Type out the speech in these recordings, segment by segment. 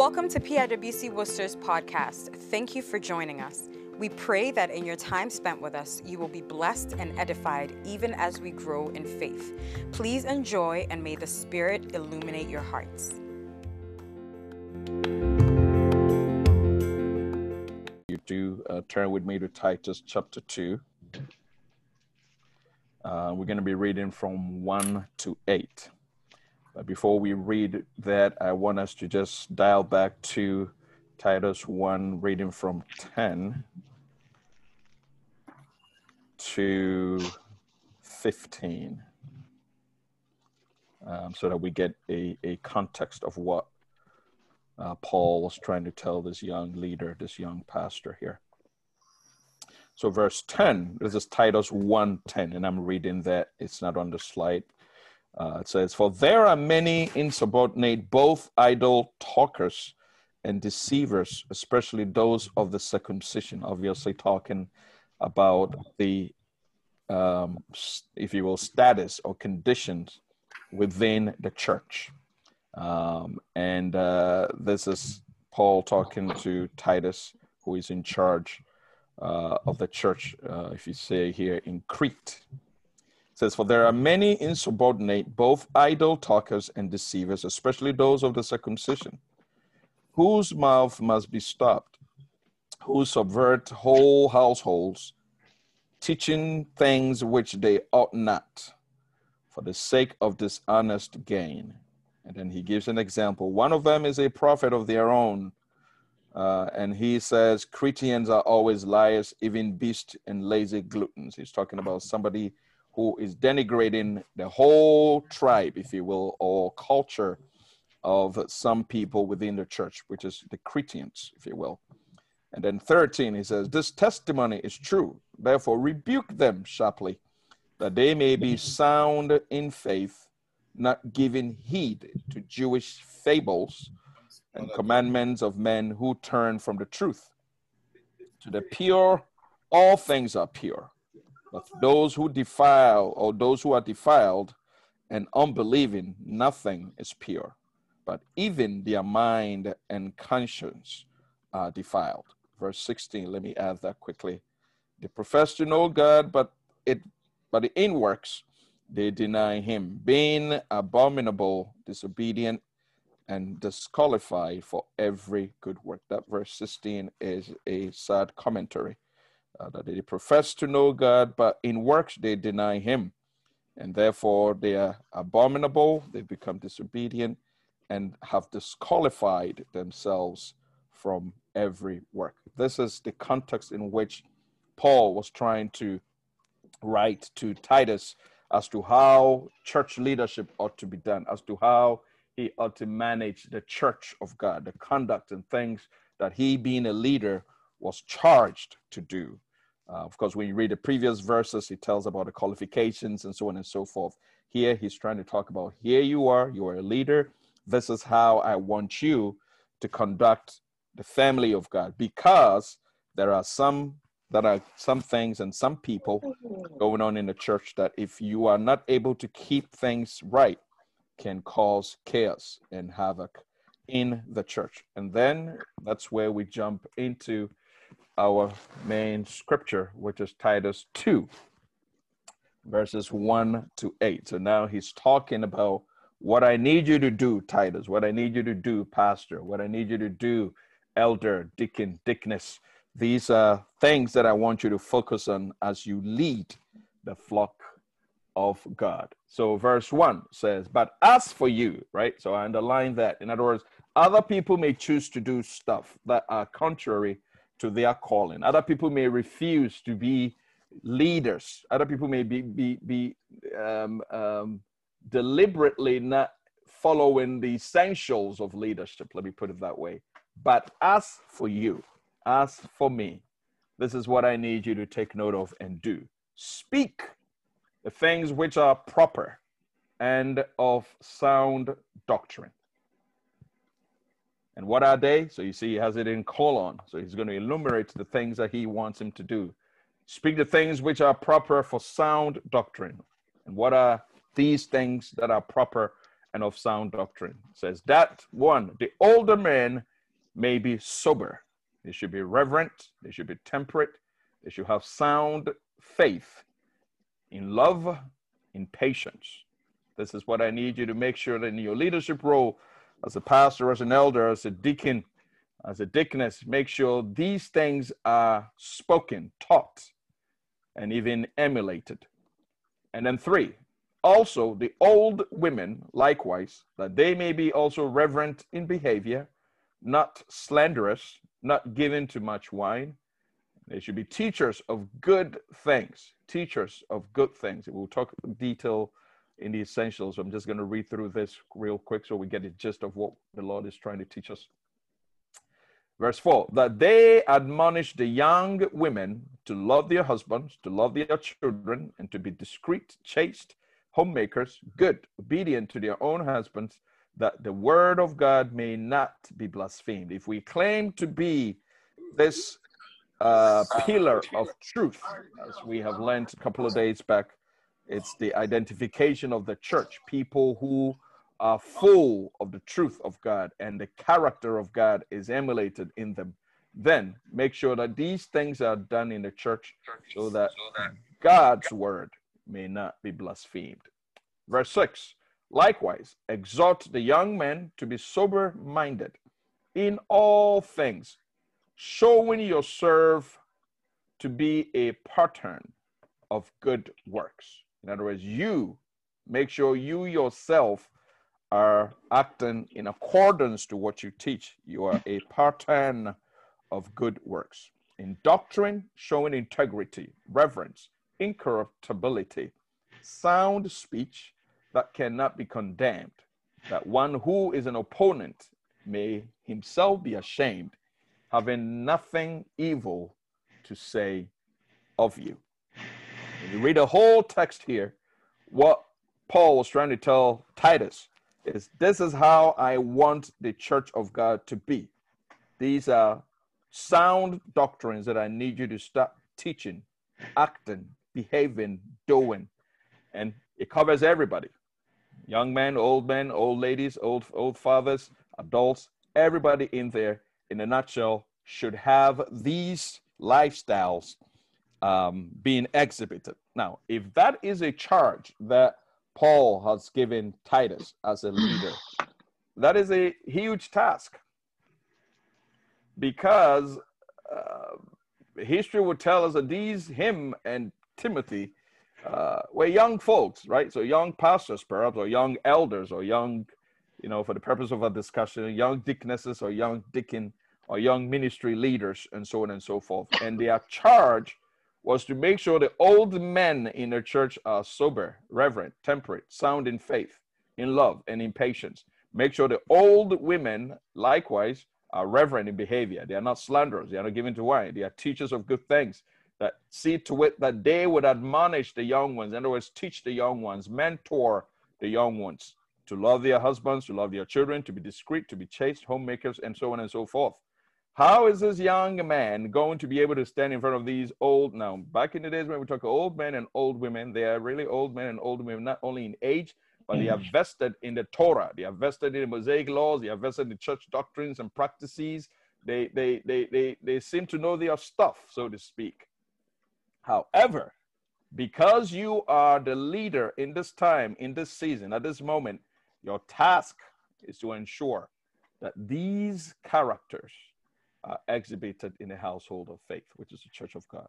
Welcome to PIWC Worcester's podcast. Thank you for joining us. We pray that in your time spent with us, you will be blessed and edified even as we grow in faith. Please enjoy and may the Spirit illuminate your hearts. You do uh, turn with me to Titus chapter 2. Uh, we're going to be reading from 1 to 8. But before we read that, I want us to just dial back to Titus 1, reading from 10 to 15 um, so that we get a, a context of what uh, Paul was trying to tell this young leader, this young pastor here. So verse 10, this is Titus 1.10, and I'm reading that. It's not on the slide. Uh, it says, For there are many insubordinate, both idle talkers and deceivers, especially those of the circumcision, obviously talking about the, um, if you will, status or conditions within the church. Um, and uh, this is Paul talking to Titus, who is in charge uh, of the church, uh, if you say here in Crete. Says, For there are many insubordinate, both idle talkers and deceivers, especially those of the circumcision, whose mouth must be stopped who subvert whole households, teaching things which they ought not, for the sake of dishonest gain. And then he gives an example. One of them is a prophet of their own. Uh, and he says, Cretans are always liars, even beasts and lazy gluttons. He's talking about somebody who is denigrating the whole tribe, if you will, or culture of some people within the church, which is the Cretans, if you will. And then 13, he says, This testimony is true. Therefore, rebuke them sharply, that they may be sound in faith, not giving heed to Jewish fables and commandments of men who turn from the truth. To the pure, all things are pure. But those who defile, or those who are defiled and unbelieving, nothing is pure. But even their mind and conscience are defiled verse 16. Let me add that quickly. They profess to know God, but it but in works they deny him, being abominable, disobedient, and disqualified for every good work. That verse 16 is a sad commentary. Uh, that they profess to know God, but in works they deny him. And therefore they are abominable, they become disobedient, and have disqualified themselves from every work. This is the context in which Paul was trying to write to Titus as to how church leadership ought to be done, as to how he ought to manage the church of God, the conduct and things that he, being a leader, was charged to do. Uh, of course, when you read the previous verses, he tells about the qualifications and so on and so forth. Here, he's trying to talk about here you are, you are a leader. This is how I want you to conduct the family of God because there are some that are some things and some people going on in the church that if you are not able to keep things right can cause chaos and havoc in the church and then that's where we jump into our main scripture which is titus 2 verses 1 to 8 so now he's talking about what i need you to do titus what i need you to do pastor what i need you to do elder, deacon, deaconess. These are things that I want you to focus on as you lead the flock of God. So, verse 1 says, But as for you, right? So, I underline that. In other words, other people may choose to do stuff that are contrary to their calling. Other people may refuse to be leaders. Other people may be, be, be um, um, deliberately not following the essentials of leadership. Let me put it that way. But as for you, as for me, this is what I need you to take note of and do. Speak the things which are proper and of sound doctrine. And what are they? So you see, he has it in colon. So he's going to enumerate the things that he wants him to do. Speak the things which are proper for sound doctrine. And what are these things that are proper and of sound doctrine. It says that one, the older men may be sober. They should be reverent. They should be temperate. They should have sound faith in love, in patience. This is what I need you to make sure that in your leadership role as a pastor, as an elder, as a deacon, as a deaconess, make sure these things are spoken, taught, and even emulated. And then three, also the old women likewise, that they may be also reverent in behavior, not slanderous, not given to much wine. They should be teachers of good things, teachers of good things. We'll talk in detail in the essentials. I'm just going to read through this real quick so we get the gist of what the Lord is trying to teach us. Verse 4 that they admonish the young women to love their husbands, to love their children, and to be discreet, chaste, homemakers, good, obedient to their own husbands, that the word of God may not be blasphemed. If we claim to be this uh, pillar of truth, as we have learned a couple of days back, it's the identification of the church, people who are full of the truth of God and the character of God is emulated in them. Then make sure that these things are done in the church so that God's word may not be blasphemed. Verse 6 Likewise, exhort the young men to be sober minded in all things, showing yourself to be a pattern of good works. In other words, you make sure you yourself are acting in accordance to what you teach. You are a pattern of good works. In doctrine, showing integrity, reverence, incorruptibility, sound speech that cannot be condemned, that one who is an opponent may himself be ashamed, having nothing evil to say of you. You read a whole text here, what Paul was trying to tell Titus is this is how I want the church of God to be. These are sound doctrines that I need you to start teaching, acting, behaving, doing. And it covers everybody young men, old men, old ladies, old, old fathers, adults, everybody in there, in a nutshell, should have these lifestyles um, being exhibited. Now, if that is a charge that Paul has given Titus as a leader, that is a huge task because uh, history would tell us that these, him and Timothy, uh, were young folks, right? So young pastors, perhaps, or young elders, or young, you know, for the purpose of our discussion, young deaconesses, or young deacon, or young ministry leaders, and so on and so forth. And they are charge was to make sure the old men in the church are sober, reverent, temperate, sound in faith, in love, and in patience. Make sure the old women, likewise, are reverent in behavior. They are not slanderers. They are not given to wine. They are teachers of good things that see to it that they would admonish the young ones, in other words, teach the young ones, mentor the young ones to love their husbands, to love their children, to be discreet, to be chaste, homemakers, and so on and so forth. How is this young man going to be able to stand in front of these old now? Back in the days when we talk old men and old women, they are really old men and old women, not only in age, but they are mm. vested in the Torah, they are vested in the Mosaic laws, they are vested in the church doctrines and practices. They they they they, they seem to know their stuff, so to speak. However, because you are the leader in this time, in this season, at this moment, your task is to ensure that these characters are exhibited in the household of faith, which is the church of God.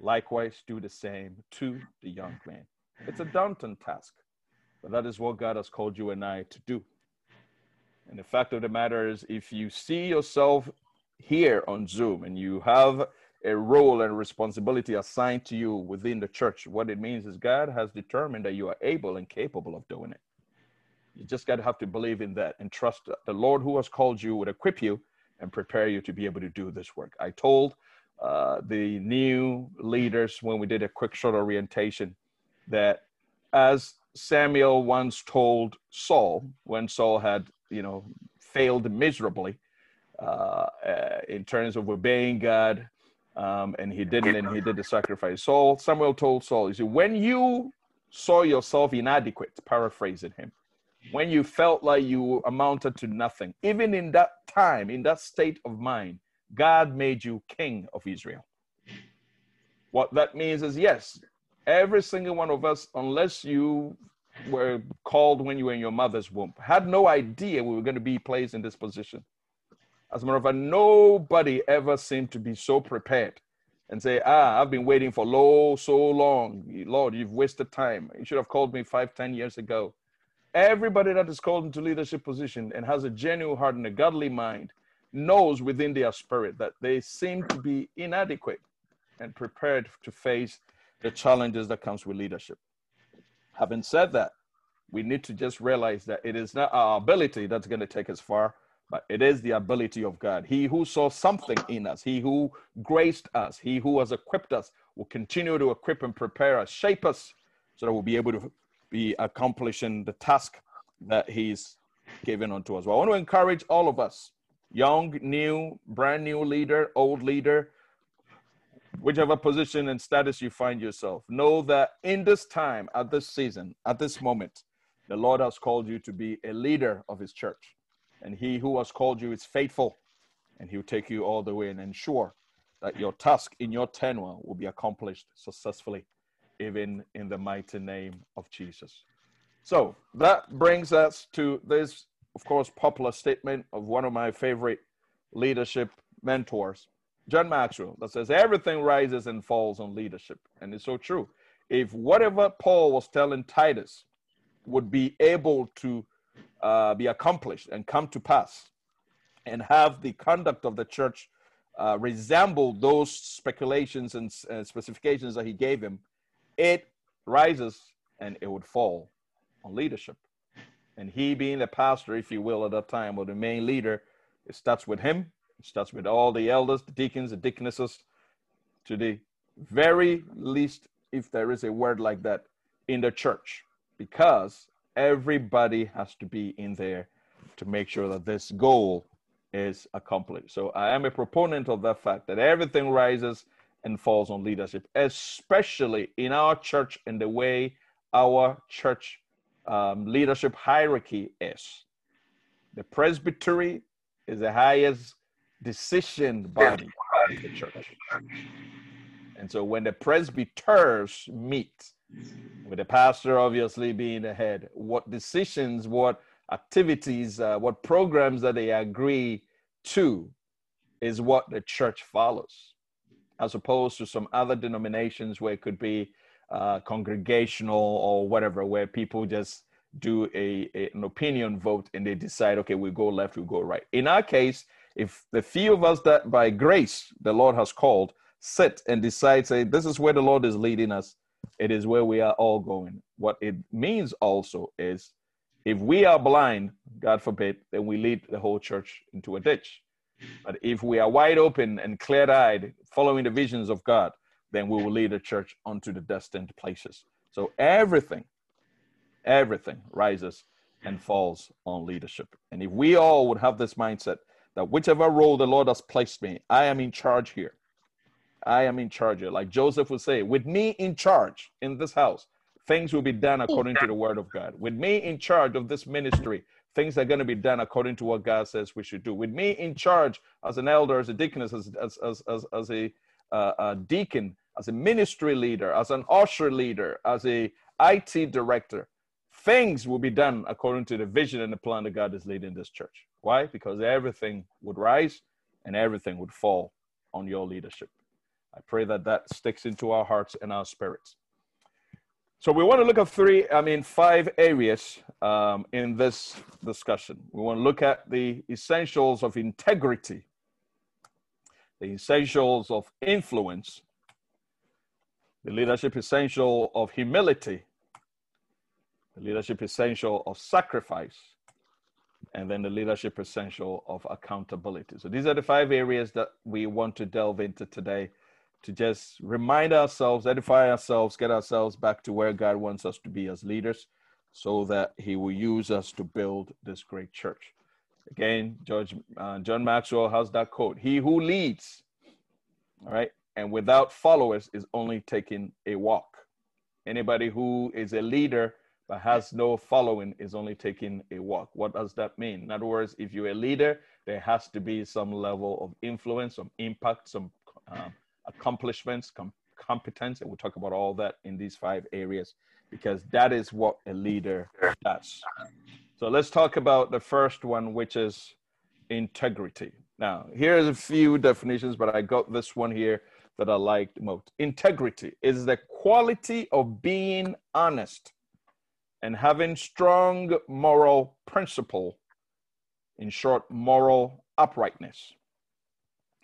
Likewise, do the same to the young man. It's a daunting task, but that is what God has called you and I to do. And the fact of the matter is, if you see yourself here on Zoom and you have a role and responsibility assigned to you within the church. What it means is God has determined that you are able and capable of doing it. You just got to have to believe in that and trust the Lord who has called you would equip you and prepare you to be able to do this work. I told uh, the new leaders when we did a quick short orientation that as Samuel once told Saul when Saul had, you know, failed miserably uh, uh, in terms of obeying God, um, and he didn't, and he did the sacrifice. Saul, Samuel told Saul, he said, when you saw yourself inadequate, paraphrasing him, when you felt like you amounted to nothing, even in that time, in that state of mind, God made you king of Israel. What that means is yes, every single one of us, unless you were called when you were in your mother's womb, had no idea we were going to be placed in this position. As a matter of fact, nobody ever seemed to be so prepared and say, Ah, I've been waiting for low so long. Lord, you've wasted time. You should have called me five, ten years ago. Everybody that is called into leadership position and has a genuine heart and a godly mind knows within their spirit that they seem to be inadequate and prepared to face the challenges that comes with leadership. Having said that, we need to just realize that it is not our ability that's going to take us far, but it is the ability of God. He who saw something in us, he who graced us, he who has equipped us will continue to equip and prepare us, shape us so that we'll be able to be accomplishing the task that he's given unto us. Well, I want to encourage all of us, young, new, brand new leader, old leader, whichever position and status you find yourself, know that in this time, at this season, at this moment, the Lord has called you to be a leader of his church. And he who has called you is faithful, and he'll take you all the way and ensure that your task in your tenure will be accomplished successfully even in the mighty name of Jesus. So that brings us to this, of course, popular statement of one of my favorite leadership mentors, John Maxwell, that says, Everything rises and falls on leadership. And it's so true. If whatever Paul was telling Titus would be able to uh, be accomplished and come to pass and have the conduct of the church uh, resemble those speculations and uh, specifications that he gave him, it rises and it would fall on leadership. And he being the pastor, if you will, at that time, or the main leader, it starts with him, it starts with all the elders, the deacons, the deaconesses, to the very least, if there is a word like that, in the church, because everybody has to be in there to make sure that this goal is accomplished. So I am a proponent of that fact that everything rises and falls on leadership, especially in our church and the way our church um, leadership hierarchy is. The presbytery is the highest decision body of the church. And so when the presbyters meet, with the pastor obviously being the head, what decisions, what activities, uh, what programs that they agree to is what the church follows as opposed to some other denominations where it could be uh, congregational or whatever, where people just do a, a, an opinion vote and they decide, okay, we go left, we go right. In our case, if the few of us that by grace the Lord has called sit and decide, say, this is where the Lord is leading us, it is where we are all going. What it means also is if we are blind, God forbid, then we lead the whole church into a ditch. But if we are wide open and clear eyed, following the visions of God, then we will lead the church onto the destined places. So everything, everything rises and falls on leadership. And if we all would have this mindset that whichever role the Lord has placed me, I am in charge here. I am in charge here. Like Joseph would say, with me in charge in this house, things will be done according to the word of God. With me in charge of this ministry, things are going to be done according to what God says we should do. With me in charge as an elder, as a deaconess, as, as, as, as, as a, uh, a deacon, as a ministry leader, as an usher leader, as a IT director, things will be done according to the vision and the plan that God is leading this church. Why? Because everything would rise and everything would fall on your leadership. I pray that that sticks into our hearts and our spirits. So we want to look at three, I mean, five areas um, in this discussion. We want to look at the essentials of integrity, the essentials of influence, the leadership essential of humility, the leadership essential of sacrifice, and then the leadership essential of accountability. So these are the five areas that we want to delve into today to just remind ourselves, edify ourselves, get ourselves back to where God wants us to be as leaders so that he will use us to build this great church. Again, George, uh, John Maxwell has that quote He who leads, all right, and without followers is only taking a walk. Anybody who is a leader but has no following is only taking a walk. What does that mean? In other words, if you're a leader, there has to be some level of influence, some impact, some um, accomplishments, com- competence, and we'll talk about all that in these five areas because that is what a leader does. So let's talk about the first one, which is integrity. Now, here's a few definitions, but I got this one here that I liked most. Integrity is the quality of being honest and having strong moral principle. In short, moral uprightness.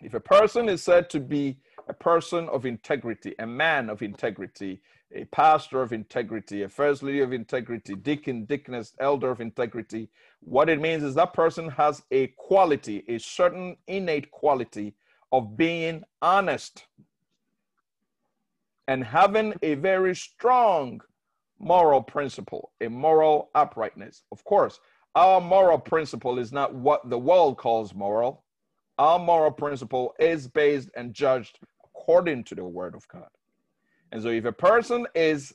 If a person is said to be a person of integrity, a man of integrity, a pastor of integrity, a first lady of integrity, deacon, deaconess, elder of integrity. What it means is that person has a quality, a certain innate quality of being honest and having a very strong moral principle, a moral uprightness. Of course, our moral principle is not what the world calls moral. Our moral principle is based and judged according to the word of God. And so, if a person is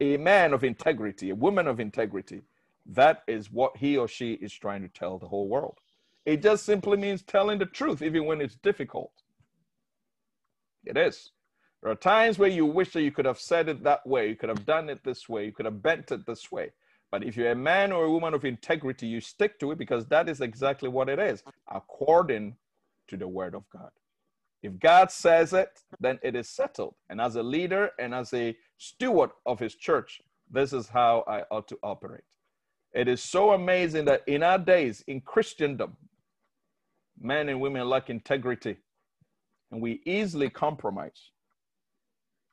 a man of integrity, a woman of integrity, that is what he or she is trying to tell the whole world. It just simply means telling the truth, even when it's difficult. It is. There are times where you wish that you could have said it that way, you could have done it this way, you could have bent it this way. But if you're a man or a woman of integrity, you stick to it because that is exactly what it is, according to the word of God. If God says it, then it is settled. And as a leader and as a steward of his church, this is how I ought to operate. It is so amazing that in our days, in Christendom, men and women lack integrity, and we easily compromise.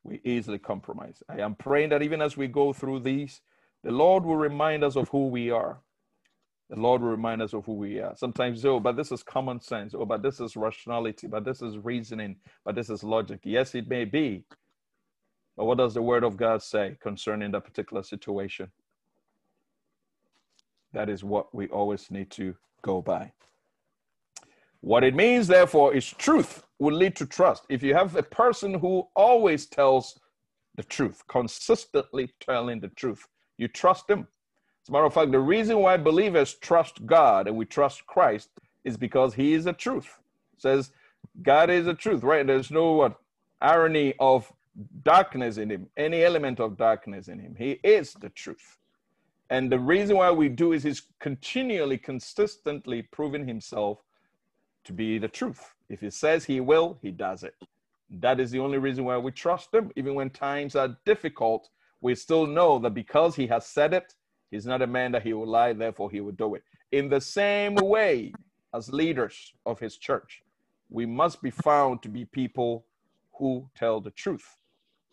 We easily compromise. I am praying that even as we go through these, the Lord will remind us of who we are the Lord will remind us of who we are. Sometimes, oh, but this is common sense. Oh, but this is rationality. But this is reasoning. But this is logic. Yes, it may be. But what does the Word of God say concerning that particular situation? That is what we always need to go by. What it means, therefore, is truth will lead to trust. If you have a person who always tells the truth, consistently telling the truth, you trust them. As a matter of fact, the reason why believers trust God and we trust Christ is because He is the truth. It says God is the truth, right? There's no what irony of darkness in Him, any element of darkness in Him. He is the truth. And the reason why we do is He's continually, consistently proving Himself to be the truth. If He says He will, He does it. That is the only reason why we trust Him. Even when times are difficult, we still know that because He has said it, He's not a man that he will lie, therefore he will do it. In the same way, as leaders of his church, we must be found to be people who tell the truth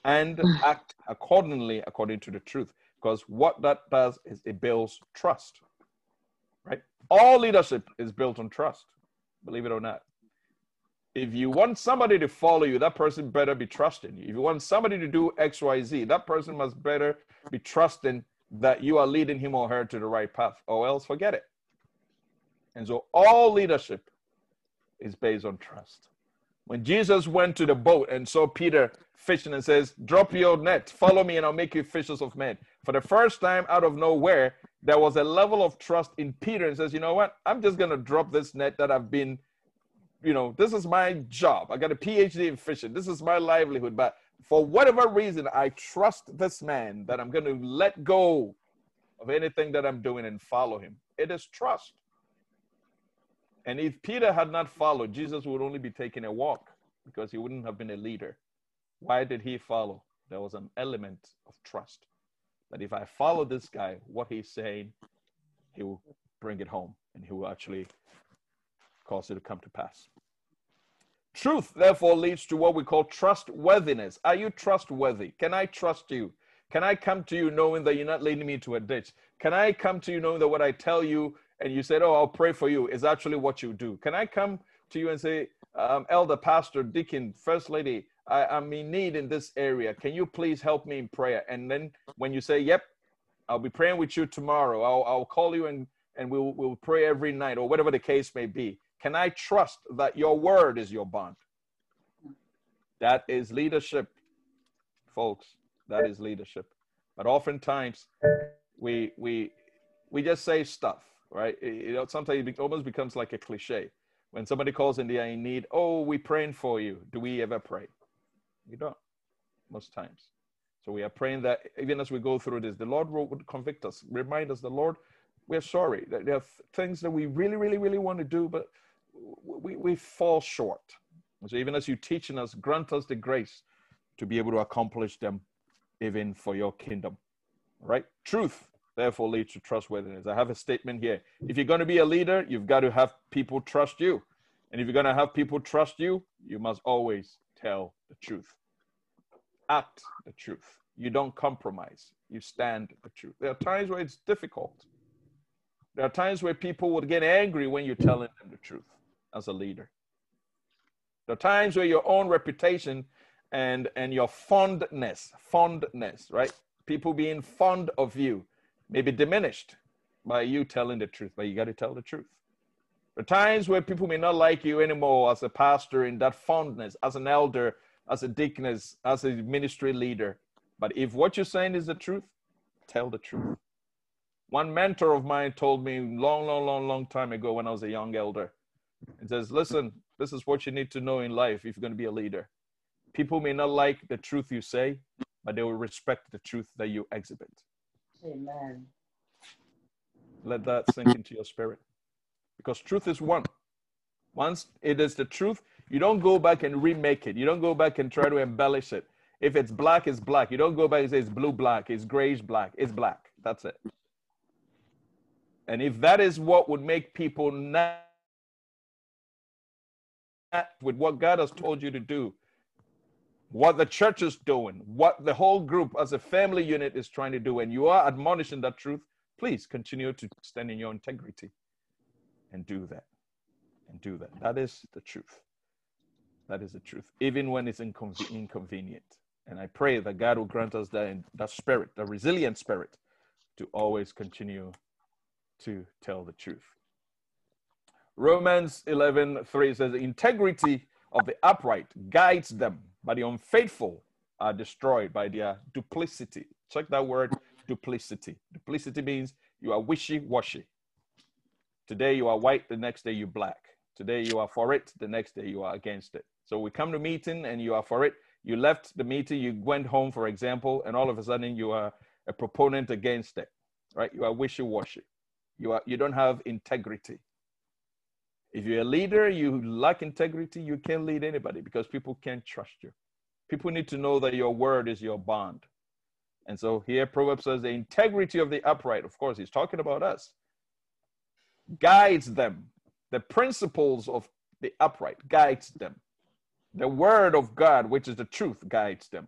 and act accordingly according to the truth. Because what that does is it builds trust. Right? All leadership is built on trust, believe it or not. If you want somebody to follow you, that person better be trusting you. If you want somebody to do XYZ, that person must better be trusting that you are leading him or her to the right path, or else forget it. And so all leadership is based on trust. When Jesus went to the boat and saw Peter fishing and says, Drop your net, follow me, and I'll make you fishers of men. For the first time out of nowhere, there was a level of trust in Peter and says, You know what? I'm just going to drop this net that I've been, you know, this is my job. I got a PhD in fishing. This is my livelihood. But for whatever reason, I trust this man that I'm going to let go of anything that I'm doing and follow him. It is trust. And if Peter had not followed, Jesus would only be taking a walk because he wouldn't have been a leader. Why did he follow? There was an element of trust that if I follow this guy, what he's saying, he will bring it home and he will actually cause it to come to pass. Truth, therefore, leads to what we call trustworthiness. Are you trustworthy? Can I trust you? Can I come to you knowing that you're not leading me to a ditch? Can I come to you knowing that what I tell you and you said, Oh, I'll pray for you is actually what you do? Can I come to you and say, um, Elder, Pastor, Deacon, First Lady, I, I'm in need in this area. Can you please help me in prayer? And then when you say, Yep, I'll be praying with you tomorrow, I'll, I'll call you and, and we'll, we'll pray every night or whatever the case may be. Can I trust that your word is your bond? That is leadership, folks. That is leadership. But oftentimes, we we we just say stuff, right? You know, sometimes it almost becomes like a cliche. When somebody calls in the in need, oh, we praying for you. Do we ever pray? We don't, most times. So we are praying that even as we go through this, the Lord would convict us, remind us, the Lord, we're sorry. that There are things that we really, really, really want to do, but we, we fall short. So even as you're teaching us, grant us the grace to be able to accomplish them even for your kingdom. Right? Truth, therefore, leads to trustworthiness. I have a statement here. If you're going to be a leader, you've got to have people trust you. And if you're going to have people trust you, you must always tell the truth. Act the truth. You don't compromise. You stand the truth. There are times where it's difficult. There are times where people would get angry when you're telling them the truth as a leader. There are times where your own reputation and and your fondness, fondness, right? People being fond of you may be diminished by you telling the truth, but you got to tell the truth. There are times where people may not like you anymore as a pastor in that fondness, as an elder, as a deaconess, as a ministry leader. But if what you're saying is the truth, tell the truth. One mentor of mine told me long, long, long, long time ago when I was a young elder, and says, listen, this is what you need to know in life if you're going to be a leader. People may not like the truth you say, but they will respect the truth that you exhibit. Amen. Let that sink into your spirit. Because truth is one. Once it is the truth, you don't go back and remake it. You don't go back and try to embellish it. If it's black, it's black. You don't go back and say it's blue, black, it's grayish, black. It's black. That's it. And if that is what would make people not with what God has told you to do, what the church is doing, what the whole group as a family unit is trying to do, and you are admonishing that truth, please continue to stand in your integrity and do that. And do that. That is the truth. That is the truth, even when it's inconven- inconvenient. And I pray that God will grant us that, that spirit, the resilient spirit, to always continue to tell the truth. Romans 11 3 says, integrity of the upright guides them, but the unfaithful are destroyed by their duplicity. Check that word duplicity. Duplicity means you are wishy washy. Today you are white, the next day you're black. Today you are for it, the next day you are against it. So we come to meeting and you are for it. You left the meeting, you went home, for example, and all of a sudden you are a proponent against it, right? You are wishy washy. You are you don't have integrity. If you're a leader, you lack integrity, you can't lead anybody because people can't trust you. People need to know that your word is your bond. And so here Proverbs says the integrity of the upright, of course, he's talking about us, guides them. The principles of the upright guides them. The word of God, which is the truth, guides them.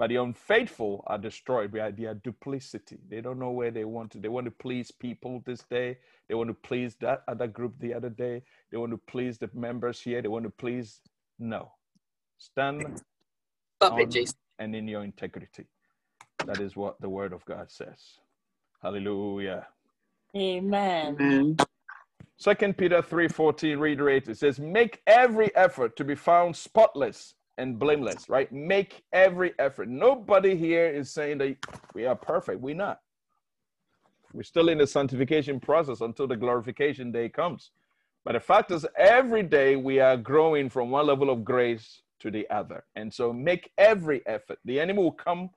But the unfaithful are destroyed by their duplicity. They don't know where they want to. They want to please people this day. They want to please that other group the other day. They want to please the members here. They want to please. No. Stand Stop it, Jason. and in your integrity. That is what the word of God says. Hallelujah. Amen. Amen. Second Peter 3:14 reiterates it says, make every effort to be found spotless and blameless, right? Make every effort. Nobody here is saying that we are perfect. We're not. We're still in the sanctification process until the glorification day comes. But the fact is, every day we are growing from one level of grace to the other. And so make every effort. The enemy will come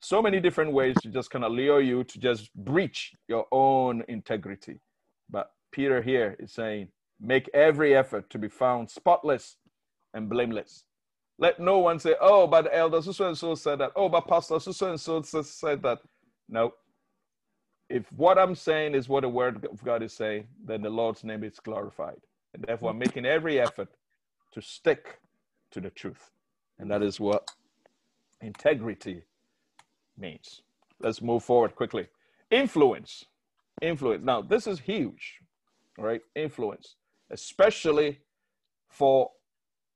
so many different ways to just kind of lure you to just breach your own integrity. But Peter here is saying, make every effort to be found spotless and blameless. Let no one say, oh, but elder so and so said that. Oh, but pastor so and so said that. No. If what I'm saying is what the word of God is saying, then the Lord's name is glorified. And therefore, I'm making every effort to stick to the truth. And that is what integrity means. Let's move forward quickly. Influence. Influence. Now, this is huge, right? Influence, especially for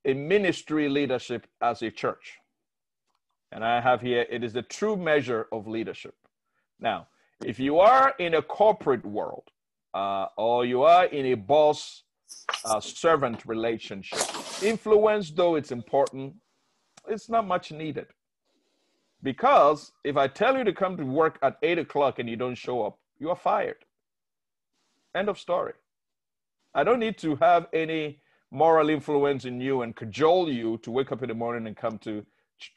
a ministry leadership as a church. And I have here, it is the true measure of leadership. Now, if you are in a corporate world uh, or you are in a boss uh, servant relationship, influence, though it's important, it's not much needed. Because if I tell you to come to work at eight o'clock and you don't show up, you are fired. End of story. I don't need to have any moral influence in you and cajole you to wake up in the morning and come to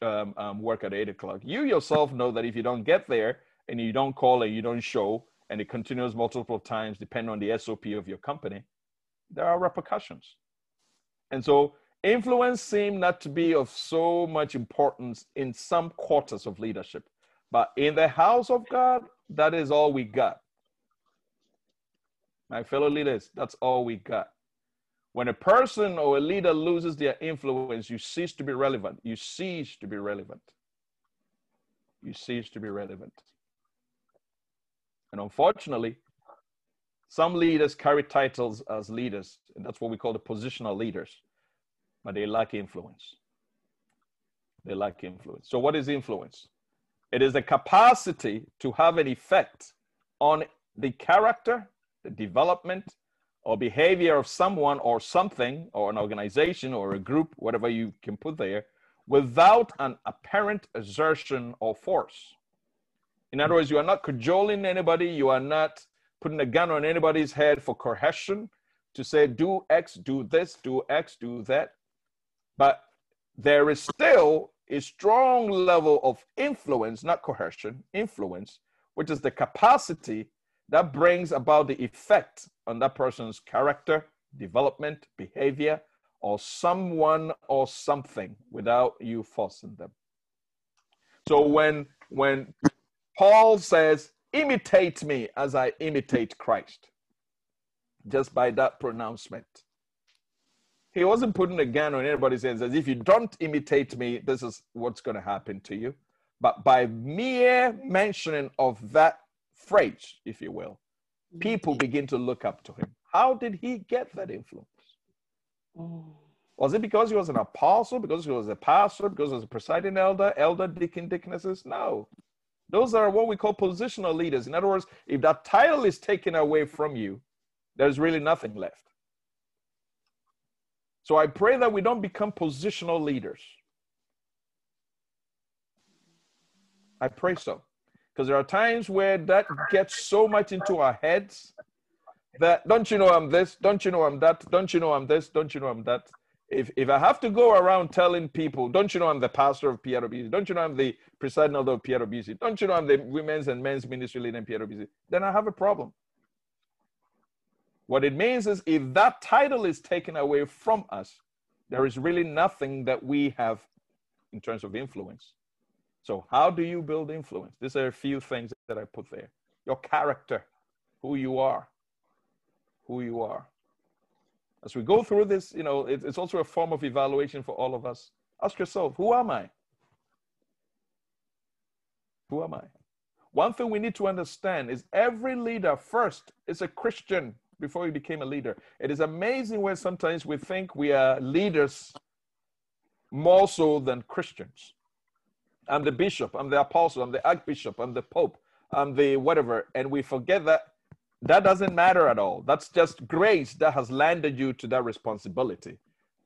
um, um, work at eight o'clock. You yourself know that if you don't get there and you don't call and you don't show, and it continues multiple times, depending on the SOP of your company, there are repercussions. And so influence seems not to be of so much importance in some quarters of leadership. But in the house of God, that is all we got. My fellow leaders, that's all we got. When a person or a leader loses their influence, you cease to be relevant. You cease to be relevant. You cease to be relevant. And unfortunately, some leaders carry titles as leaders, and that's what we call the positional leaders, but they lack influence. They lack influence. So, what is influence? It is the capacity to have an effect on the character, the development, or behavior of someone or something, or an organization or a group, whatever you can put there, without an apparent exertion or force. In other words, you are not cajoling anybody, you are not putting a gun on anybody's head for coercion to say, do X, do this, do X, do that. But there is still a strong level of influence, not coercion, influence, which is the capacity that brings about the effect on that person's character, development, behavior, or someone or something without you forcing them. So when when Paul says, imitate me as I imitate Christ. Just by that pronouncement. He wasn't putting a gun on anybody's head as if you don't imitate me, this is what's going to happen to you. But by mere mentioning of that phrase, if you will, mm-hmm. people begin to look up to him. How did he get that influence? Mm. Was it because he was an apostle, because he was a pastor, because he was a presiding elder, elder, deacon, deaconesses? No. Those are what we call positional leaders. In other words, if that title is taken away from you, there's really nothing left. So I pray that we don't become positional leaders. I pray so. Because there are times where that gets so much into our heads that don't you know I'm this, don't you know I'm that, don't you know I'm this, don't you know I'm that if, if I have to go around telling people, don't you know I'm the pastor of PRBC? Don't you know I'm the presiding elder of PRBC? Don't you know I'm the women's and men's ministry leader in PRBC? Then I have a problem. What it means is if that title is taken away from us, there is really nothing that we have in terms of influence. So, how do you build influence? These are a few things that I put there. Your character, who you are, who you are as we go through this, you know, it, it's also a form of evaluation for all of us. Ask yourself, who am I? Who am I? One thing we need to understand is every leader first is a Christian before he became a leader. It is amazing when sometimes we think we are leaders more so than Christians. I'm the bishop, I'm the apostle, I'm the archbishop, I'm the pope, I'm the whatever. And we forget that that doesn't matter at all. That's just grace that has landed you to that responsibility.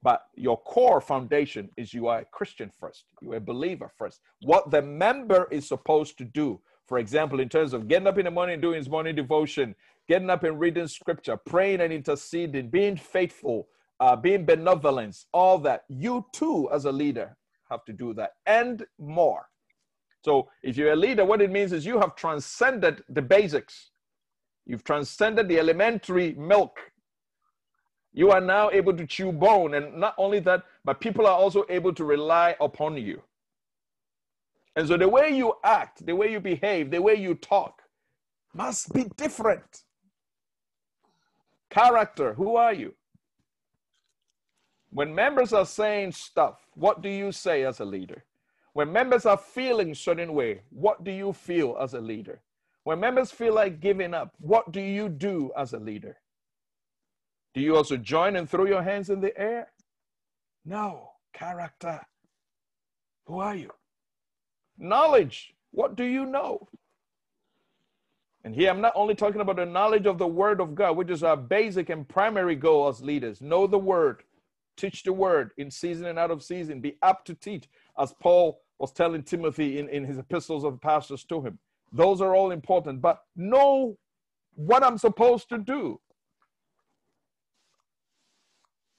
But your core foundation is you are a Christian first, you're a believer first. What the member is supposed to do, for example, in terms of getting up in the morning, doing his morning devotion, getting up and reading scripture, praying and interceding, being faithful, uh, being benevolent, all that, you too, as a leader, have to do that and more. So if you're a leader, what it means is you have transcended the basics You've transcended the elementary milk. You are now able to chew bone. And not only that, but people are also able to rely upon you. And so the way you act, the way you behave, the way you talk must be different. Character, who are you? When members are saying stuff, what do you say as a leader? When members are feeling certain way, what do you feel as a leader? When members feel like giving up, what do you do as a leader? Do you also join and throw your hands in the air? No. Character. Who are you? Knowledge. What do you know? And here I'm not only talking about the knowledge of the Word of God, which is our basic and primary goal as leaders. Know the Word, teach the Word in season and out of season, be apt to teach, as Paul was telling Timothy in, in his epistles of pastors to him. Those are all important, but know what I'm supposed to do.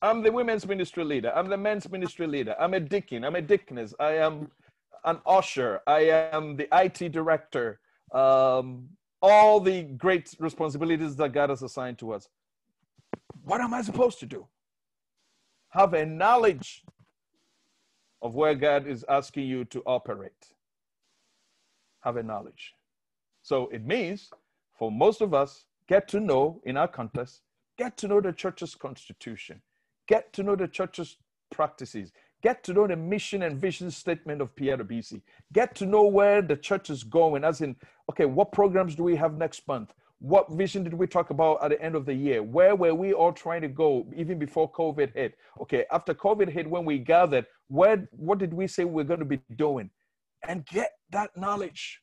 I'm the women's ministry leader. I'm the men's ministry leader. I'm a deacon. I'm a deaconess. I am an usher. I am the IT director. Um, all the great responsibilities that God has assigned to us. What am I supposed to do? Have a knowledge of where God is asking you to operate. Have a knowledge. So it means for most of us, get to know in our context, get to know the church's constitution, get to know the church's practices, get to know the mission and vision statement of PIWC, get to know where the church is going, as in, okay, what programs do we have next month? What vision did we talk about at the end of the year? Where were we all trying to go even before COVID hit? Okay, after COVID hit, when we gathered, where what did we say we're going to be doing? And get that knowledge.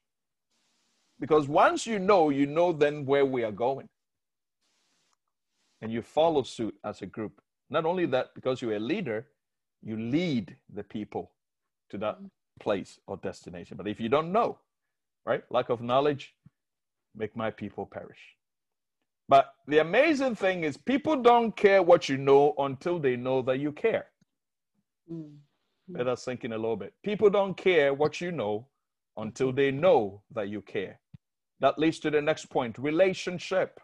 Because once you know, you know then where we are going. And you follow suit as a group. Not only that, because you're a leader, you lead the people to that mm-hmm. place or destination. But if you don't know, right? Lack of knowledge make my people perish. But the amazing thing is, people don't care what you know until they know that you care. Mm. Let us sink in a little bit. People don't care what you know until they know that you care. That leads to the next point relationship.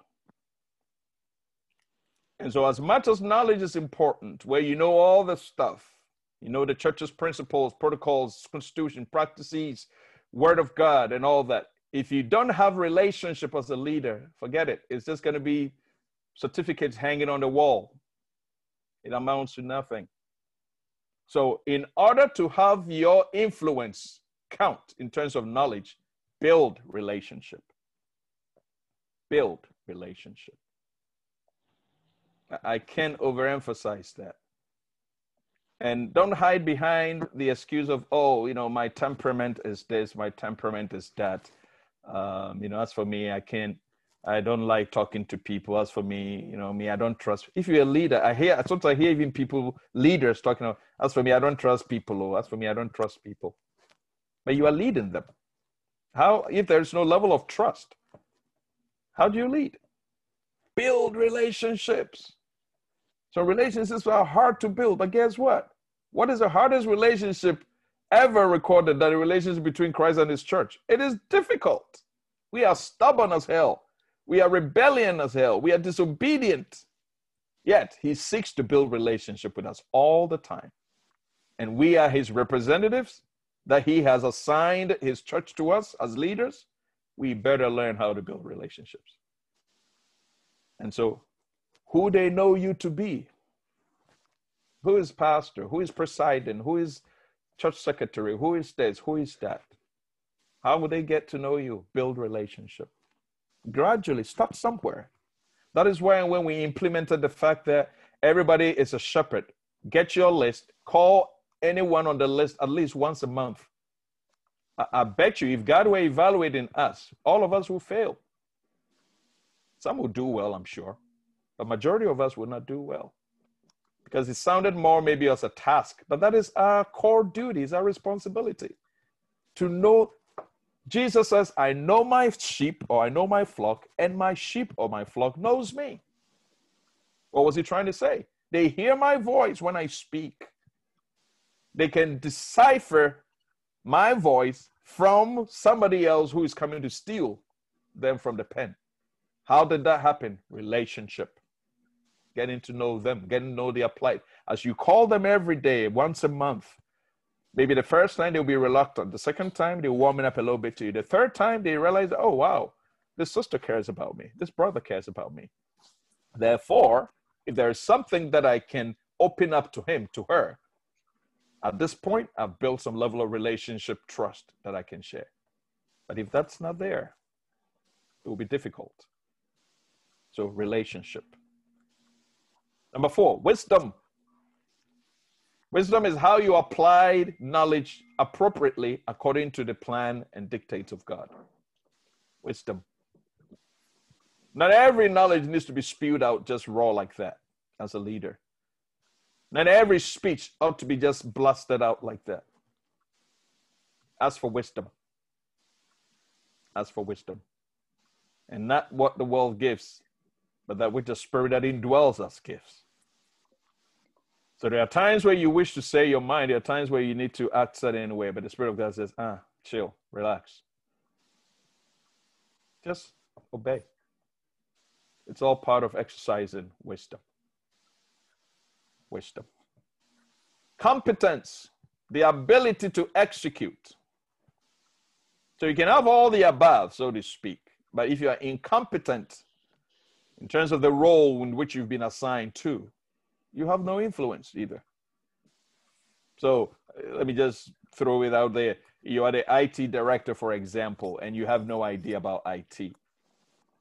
And so, as much as knowledge is important, where you know all the stuff, you know the church's principles, protocols, constitution, practices, word of God, and all that, if you don't have relationship as a leader, forget it. It's just going to be certificates hanging on the wall. It amounts to nothing. So, in order to have your influence count in terms of knowledge, build relationship. Build relationship. I can't overemphasize that. And don't hide behind the excuse of, oh, you know, my temperament is this, my temperament is that. Um, you know, as for me, I can't, I don't like talking to people. As for me, you know, me, I don't trust. If you're a leader, I hear, sometimes I hear even people, leaders talking about, as for me, I don't trust people. Or as for me, I don't trust people. But you are leading them. How, if there's no level of trust, how do you lead? Build relationships. So relationships are hard to build, but guess what? What is the hardest relationship ever recorded that a relationship between Christ and his church. It is difficult. We are stubborn as hell. We are rebellion as hell. We are disobedient. Yet he seeks to build relationship with us all the time. And we are his representatives that he has assigned his church to us as leaders. We better learn how to build relationships. And so, who they know you to be? Who is pastor? Who is presiding? Who is church secretary, who is this, who is that? How will they get to know you? Build relationship. Gradually, start somewhere. That is why when we implemented the fact that everybody is a shepherd, get your list, call anyone on the list at least once a month. I, I bet you if God were evaluating us, all of us will fail. Some will do well, I'm sure. but majority of us will not do well because it sounded more maybe as a task, but that is our core duty, is our responsibility to know. Jesus says, I know my sheep or I know my flock, and my sheep or my flock knows me. What was he trying to say? They hear my voice when I speak. They can decipher my voice from somebody else who is coming to steal them from the pen. How did that happen? Relationship getting to know them, getting to know their plight. As you call them every day, once a month, maybe the first time they'll be reluctant. The second time they're warming up a little bit to you. The third time they realize, oh, wow, this sister cares about me. This brother cares about me. Therefore, if there is something that I can open up to him, to her, at this point, I've built some level of relationship trust that I can share. But if that's not there, it will be difficult. So, relationship. Number four, wisdom. Wisdom is how you applied knowledge appropriately according to the plan and dictates of God. Wisdom. Not every knowledge needs to be spewed out just raw like that as a leader. Not every speech ought to be just blasted out like that. As for wisdom. as for wisdom. And not what the world gives, but that which the Spirit that indwells us gives. So there are times where you wish to say your mind, there are times where you need to act certain way, but the Spirit of God says, ah, chill, relax. Just obey. It's all part of exercising wisdom. Wisdom. Competence, the ability to execute. So you can have all the above, so to speak, but if you are incompetent in terms of the role in which you've been assigned to, you have no influence either. So uh, let me just throw it out there. You are the IT director, for example, and you have no idea about IT.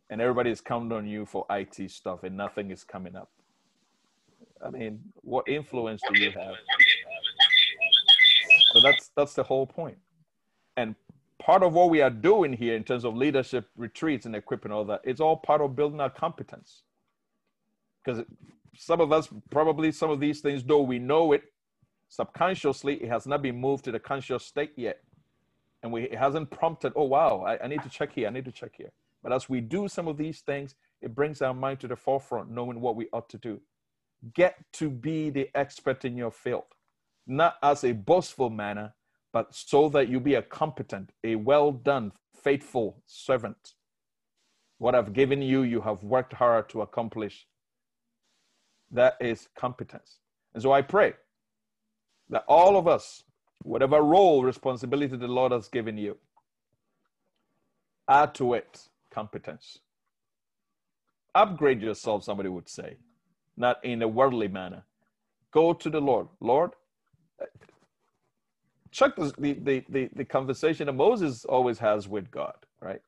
And everybody is counting on you for IT stuff and nothing is coming up. I mean, what influence do you have? So that's that's the whole point. And part of what we are doing here in terms of leadership retreats and equipping all that, it's all part of building our competence. Because some of us probably some of these things, though we know it subconsciously, it has not been moved to the conscious state yet. And we, it hasn't prompted, oh, wow, I, I need to check here, I need to check here. But as we do some of these things, it brings our mind to the forefront, knowing what we ought to do. Get to be the expert in your field, not as a boastful manner, but so that you be a competent, a well done, faithful servant. What I've given you, you have worked hard to accomplish. That is competence. And so I pray that all of us, whatever role, responsibility the Lord has given you, add to it competence. Upgrade yourself, somebody would say, not in a worldly manner. Go to the Lord. Lord, check the, the, the, the conversation that Moses always has with God, right?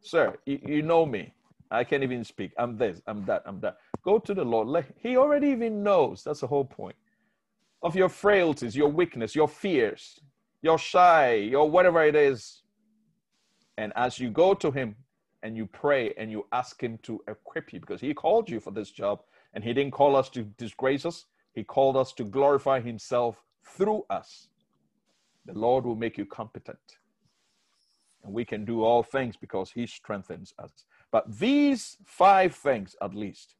Sir, you, you know me. I can't even speak. I'm this, I'm that, I'm that. Go to the Lord. Let, he already even knows. That's the whole point of your frailties, your weakness, your fears, your shy, your whatever it is. And as you go to Him and you pray and you ask Him to equip you, because He called you for this job and He didn't call us to disgrace us, He called us to glorify Himself through us. The Lord will make you competent. And we can do all things because He strengthens us. But these five things, at least,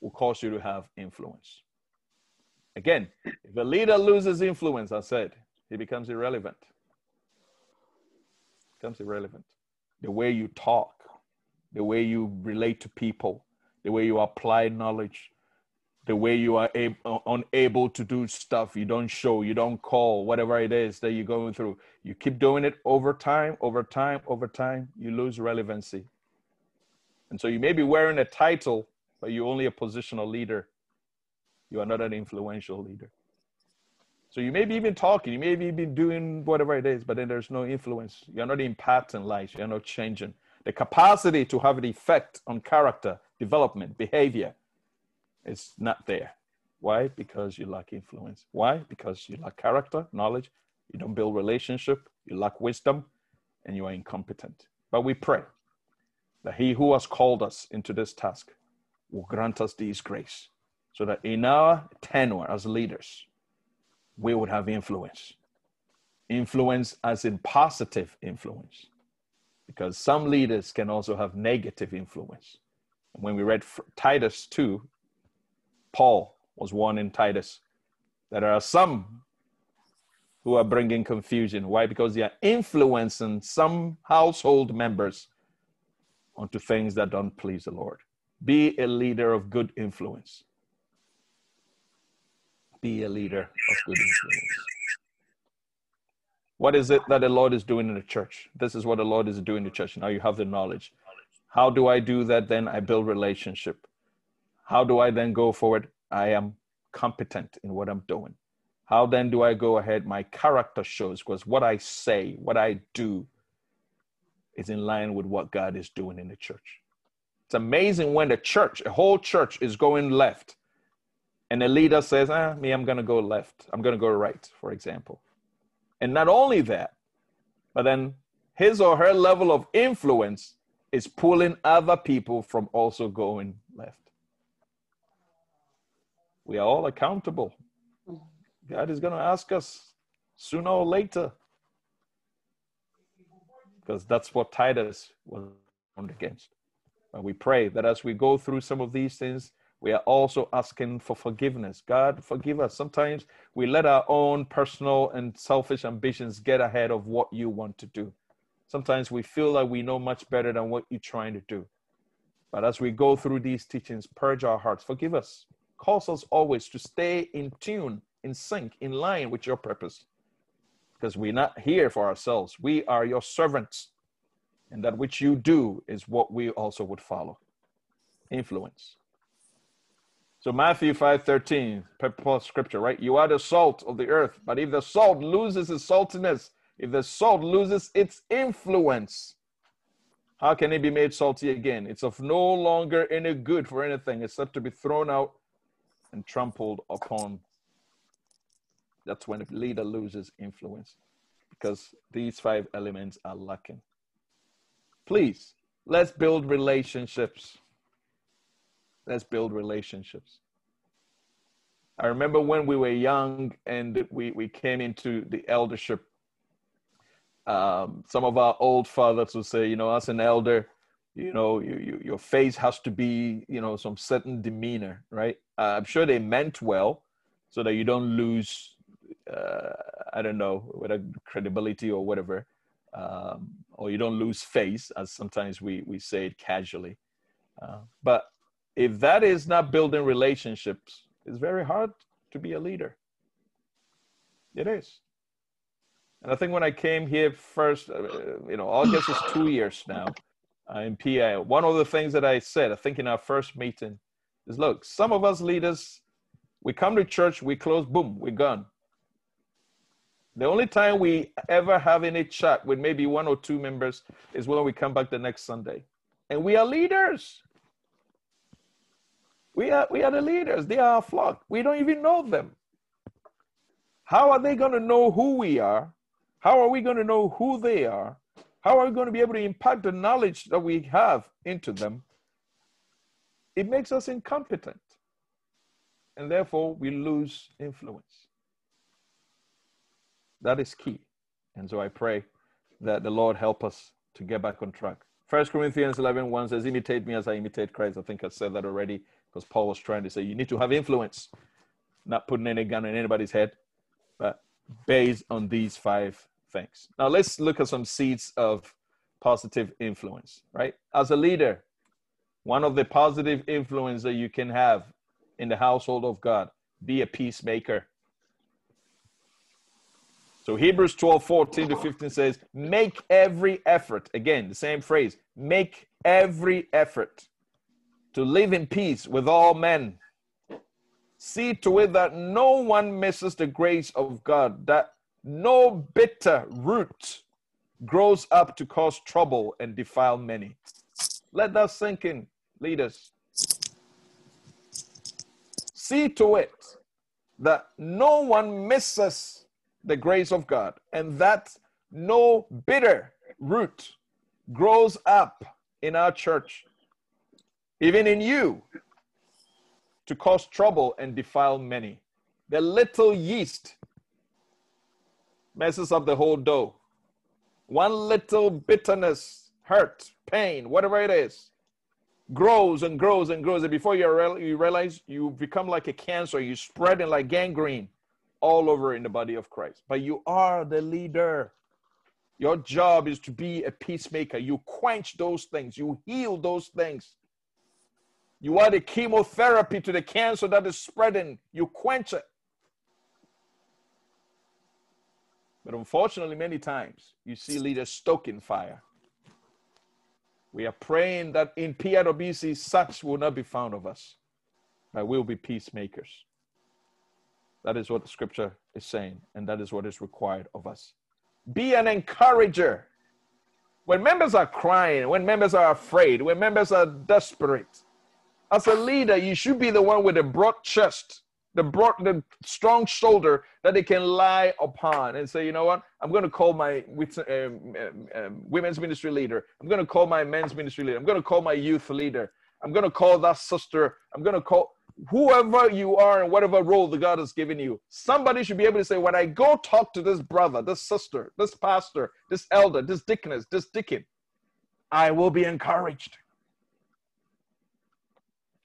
will cause you to have influence. Again, if a leader loses influence, I said, he becomes irrelevant. Becomes irrelevant. The way you talk, the way you relate to people, the way you apply knowledge, the way you are able, uh, unable to do stuff, you don't show, you don't call, whatever it is that you're going through. You keep doing it over time, over time, over time, you lose relevancy. And so you may be wearing a title, but you're only a positional leader you are not an influential leader. So you may be even talking, you may be even doing whatever it is, but then there's no influence. You're not impacting lives, you're not changing. The capacity to have an effect on character, development, behavior is not there. Why? Because you lack influence. Why? Because you lack character, knowledge, you don't build relationship, you lack wisdom, and you are incompetent. But we pray that he who has called us into this task will grant us these grace so that in our tenure as leaders, we would have influence. Influence as in positive influence, because some leaders can also have negative influence. When we read Titus 2, Paul was one in Titus. That there are some who are bringing confusion. Why? Because they are influencing some household members onto things that don't please the Lord. Be a leader of good influence be a leader of good influence. What is it that the Lord is doing in the church? This is what the Lord is doing in the church. Now you have the knowledge. How do I do that? Then I build relationship. How do I then go forward? I am competent in what I'm doing. How then do I go ahead? My character shows because what I say, what I do is in line with what God is doing in the church. It's amazing when the church, a whole church, is going left and the leader says, ah, me, I'm going to go left. I'm going to go right, for example. And not only that, but then his or her level of influence is pulling other people from also going. We are all accountable. God is going to ask us sooner or later. Because that's what Titus was warned against. And we pray that as we go through some of these things, we are also asking for forgiveness. God, forgive us. Sometimes we let our own personal and selfish ambitions get ahead of what you want to do. Sometimes we feel like we know much better than what you're trying to do. But as we go through these teachings, purge our hearts. Forgive us. Cause us always to stay in tune, in sync, in line with your purpose. Because we're not here for ourselves. We are your servants. And that which you do is what we also would follow. Influence. So Matthew 5:13, Paul's scripture, right? You are the salt of the earth, but if the salt loses its saltiness, if the salt loses its influence, how can it be made salty again? It's of no longer any good for anything except to be thrown out and trampled upon. That's when a leader loses influence because these five elements are lacking. Please, let's build relationships. Let's build relationships. I remember when we were young and we, we came into the eldership, um, some of our old fathers would say, you know, as an elder, you know, you, you, your face has to be, you know, some certain demeanor, right? Uh, I'm sure they meant well so that you don't lose, uh, I don't know, whether credibility or whatever, um, or you don't lose face, as sometimes we, we say it casually. Uh, but if that is not building relationships, it's very hard to be a leader. It is. And I think when I came here first, uh, you know, August is two years now in PA. One of the things that I said, I think in our first meeting, is look, some of us leaders, we come to church, we close, boom, we're gone. The only time we ever have any chat with maybe one or two members is when we come back the next Sunday. And we are leaders. We are, we are the leaders. They are our flock. We don't even know them. How are they going to know who we are? How are we going to know who they are? How are we going to be able to impact the knowledge that we have into them? It makes us incompetent. And therefore, we lose influence. That is key. And so I pray that the Lord help us to get back on track. First Corinthians 11 1 says, Imitate me as I imitate Christ. I think I said that already because Paul was trying to say you need to have influence, not putting any gun in anybody's head, but based on these five things. Now let's look at some seeds of positive influence, right? As a leader, one of the positive influence that you can have in the household of God, be a peacemaker. So Hebrews 12, 14 to 15 says, make every effort. Again, the same phrase, make every effort to live in peace with all men. See to it that no one misses the grace of God, that no bitter root grows up to cause trouble and defile many. Let that sink in, leaders. See to it that no one misses the grace of God and that no bitter root grows up in our church even in you, to cause trouble and defile many. The little yeast messes up the whole dough. One little bitterness, hurt, pain, whatever it is, grows and grows and grows. And before you, you realize you become like a cancer, you spread it like gangrene all over in the body of Christ. But you are the leader. Your job is to be a peacemaker. You quench those things, you heal those things. You are the chemotherapy to the cancer that is spreading. You quench it. But unfortunately, many times you see leaders stoking fire. We are praying that in PIWC, such will not be found of us, but we'll be peacemakers. That is what the scripture is saying, and that is what is required of us. Be an encourager. When members are crying, when members are afraid, when members are desperate, as a leader, you should be the one with a broad chest, the broad, the strong shoulder that they can lie upon and say, you know what, I'm going to call my um, um, um, women's ministry leader. I'm going to call my men's ministry leader. I'm going to call my youth leader. I'm going to call that sister. I'm going to call. whoever you are and whatever role the God has given you, somebody should be able to say, when I go talk to this brother, this sister, this pastor, this elder, this deaconess, this deacon, I will be encouraged.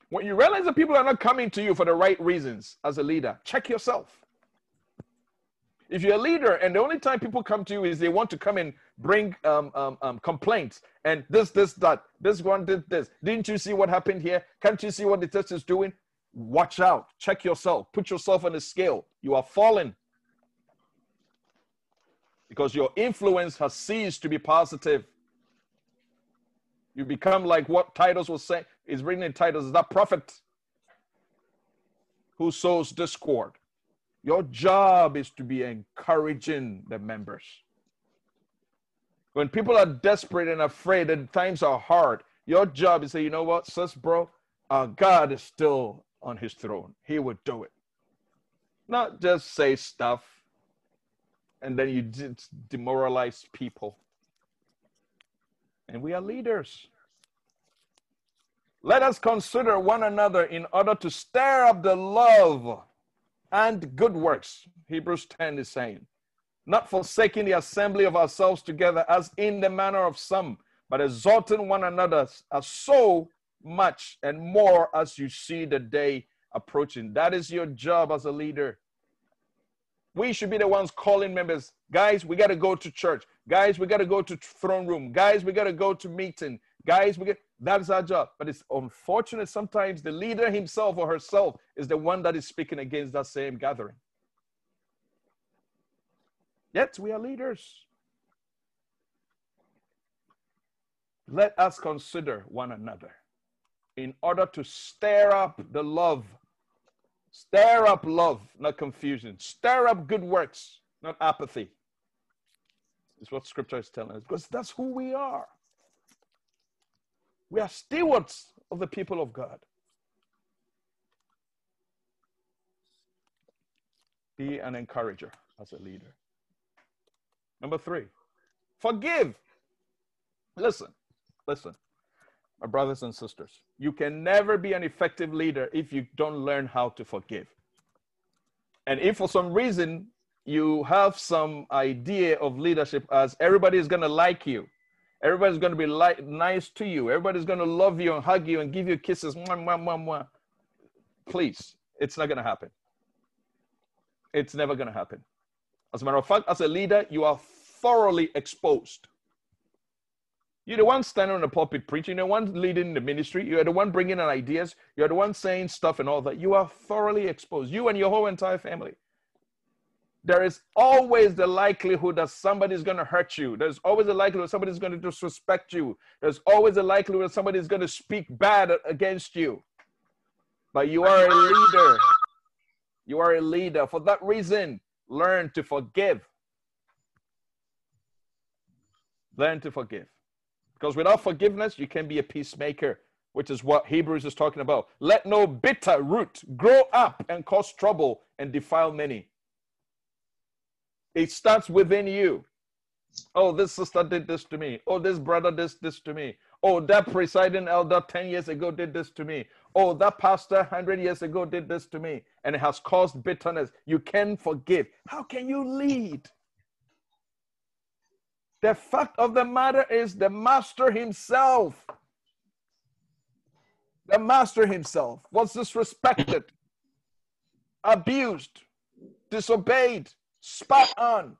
When you realize that people are not coming to you for the right reasons as a leader, check yourself. If you're a leader and the only time people come to you is they want to come and bring um, um, um, complaints and this, this, that, this one did this. Didn't you see what happened here? Can't you see what the church is doing? Watch out. Check yourself. Put yourself on the scale. You are falling because your influence has ceased to be positive. You become like what Titus was saying, is written in Titus, that prophet who sows discord. Your job is to be encouraging the members. When people are desperate and afraid and times are hard, your job is to say, you know what, sis, bro, uh, God is still on his throne. He would do it. Not just say stuff and then you demoralize people. And we are leaders. Let us consider one another in order to stir up the love and good works. Hebrews 10 is saying, not forsaking the assembly of ourselves together as in the manner of some, but exhorting one another as so much and more as you see the day approaching. That is your job as a leader. We should be the ones calling members, guys, we got to go to church. Guys, we got to go to throne room. Guys, we got to go to meeting. Guys, we get that's our job. But it's unfortunate sometimes the leader himself or herself is the one that is speaking against that same gathering. Yet we are leaders. Let us consider one another in order to stir up the love. Stir up love, not confusion. Stir up good works, not apathy. Is what scripture is telling us because that's who we are. We are stewards of the people of God. Be an encourager as a leader. Number three, forgive. Listen, listen, my brothers and sisters, you can never be an effective leader if you don't learn how to forgive. And if for some reason you have some idea of leadership as everybody is going to like you, Everybody's going to be like, nice to you. Everybody's going to love you and hug you and give you kisses. Mwah, mwah, mwah, mwah. Please, it's not going to happen. It's never going to happen. As a matter of fact, as a leader, you are thoroughly exposed. You're the one standing on the pulpit preaching, you're the one leading the ministry, you're the one bringing in ideas, you're the one saying stuff and all that. You are thoroughly exposed, you and your whole entire family there is always the likelihood that somebody's going to hurt you. There's always a likelihood somebody's going to disrespect you. There's always a likelihood somebody's going to speak bad against you. But you are a leader. You are a leader. For that reason, learn to forgive. Learn to forgive. Because without forgiveness, you can be a peacemaker, which is what Hebrews is talking about. Let no bitter root grow up and cause trouble and defile many. It starts within you. Oh, this sister did this to me. Oh, this brother did this to me. Oh, that presiding elder 10 years ago did this to me. Oh, that pastor 100 years ago did this to me. And it has caused bitterness. You can forgive. How can you lead? The fact of the matter is, the master himself, the master himself was disrespected, abused, disobeyed, Spot on.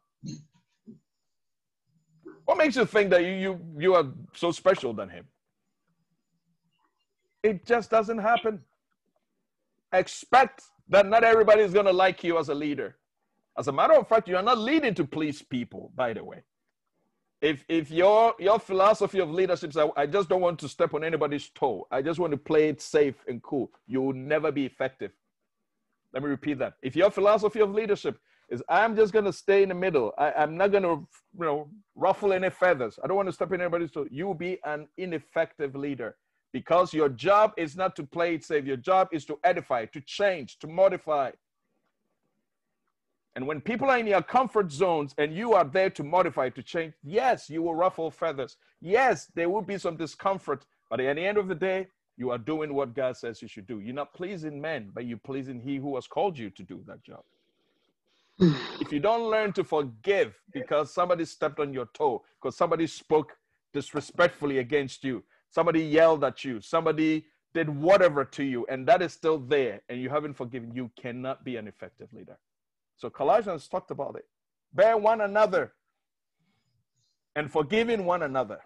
What makes you think that you, you, you are so special than him? It just doesn't happen. Expect that not everybody is going to like you as a leader. As a matter of fact, you are not leading to please people, by the way. If, if your, your philosophy of leadership is, I, I just don't want to step on anybody's toe, I just want to play it safe and cool, you will never be effective. Let me repeat that. If your philosophy of leadership is I'm just going to stay in the middle. I, am not going to, you know, ruffle any feathers. I don't want to step in anybody's toe. You will be an ineffective leader because your job is not to play it safe. Your job is to edify, to change, to modify. And when people are in your comfort zones and you are there to modify, to change, yes, you will ruffle feathers. Yes, there will be some discomfort. But at the end of the day, you are doing what God says you should do. You're not pleasing men, but you're pleasing He who has called you to do that job. If you don't learn to forgive because somebody stepped on your toe, because somebody spoke disrespectfully against you, somebody yelled at you, somebody did whatever to you, and that is still there, and you haven't forgiven, you cannot be an effective leader. So Colossians talked about it. Bear one another and forgiving one another.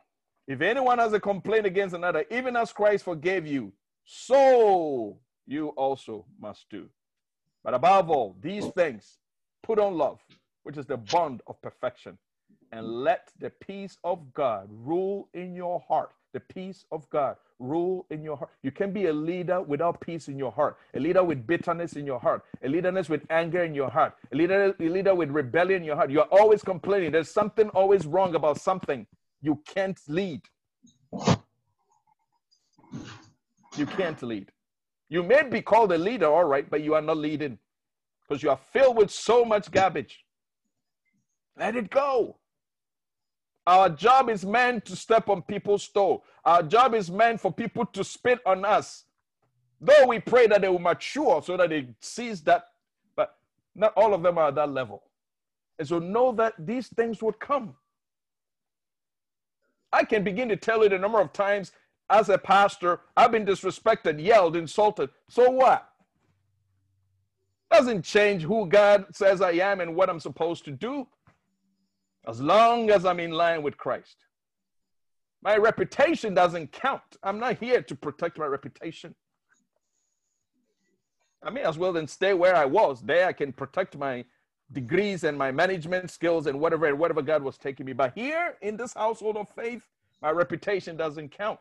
If anyone has a complaint against another, even as Christ forgave you, so you also must do. But above all, these things, put on love, which is the bond of perfection, and let the peace of God rule in your heart. The peace of God rule in your heart. You can be a leader without peace in your heart, a leader with bitterness in your heart, a leaderness with anger in your heart, a leader, a leader with rebellion in your heart. You're always complaining. There's something always wrong about something. You can't lead. You can't lead. You may be called a leader, all right, but you are not leading because you are filled with so much garbage. Let it go. Our job is meant to step on people's toe. Our job is meant for people to spit on us. Though we pray that they will mature so that they seize that, but not all of them are at that level. And so know that these things would come. I can begin to tell you the number of times as a pastor I've been disrespected, yelled, insulted. So what? Doesn't change who God says I am and what I'm supposed to do as long as I'm in line with Christ. My reputation doesn't count. I'm not here to protect my reputation. I may as well then stay where I was. There I can protect my degrees and my management skills and whatever and whatever God was taking me. But here in this household of faith, my reputation doesn't count.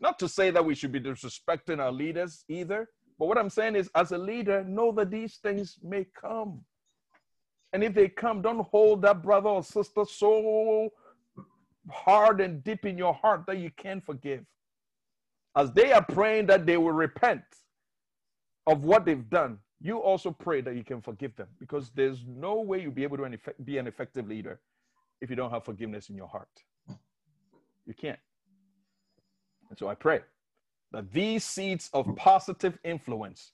Not to say that we should be disrespecting our leaders either, but what I'm saying is, as a leader, know that these things may come. And if they come, don't hold that brother or sister so hard and deep in your heart that you can't forgive. As they are praying that they will repent of what they've done, you also pray that you can forgive them because there's no way you'll be able to be an effective leader if you don't have forgiveness in your heart. You can't. And so I pray that these seeds of positive influence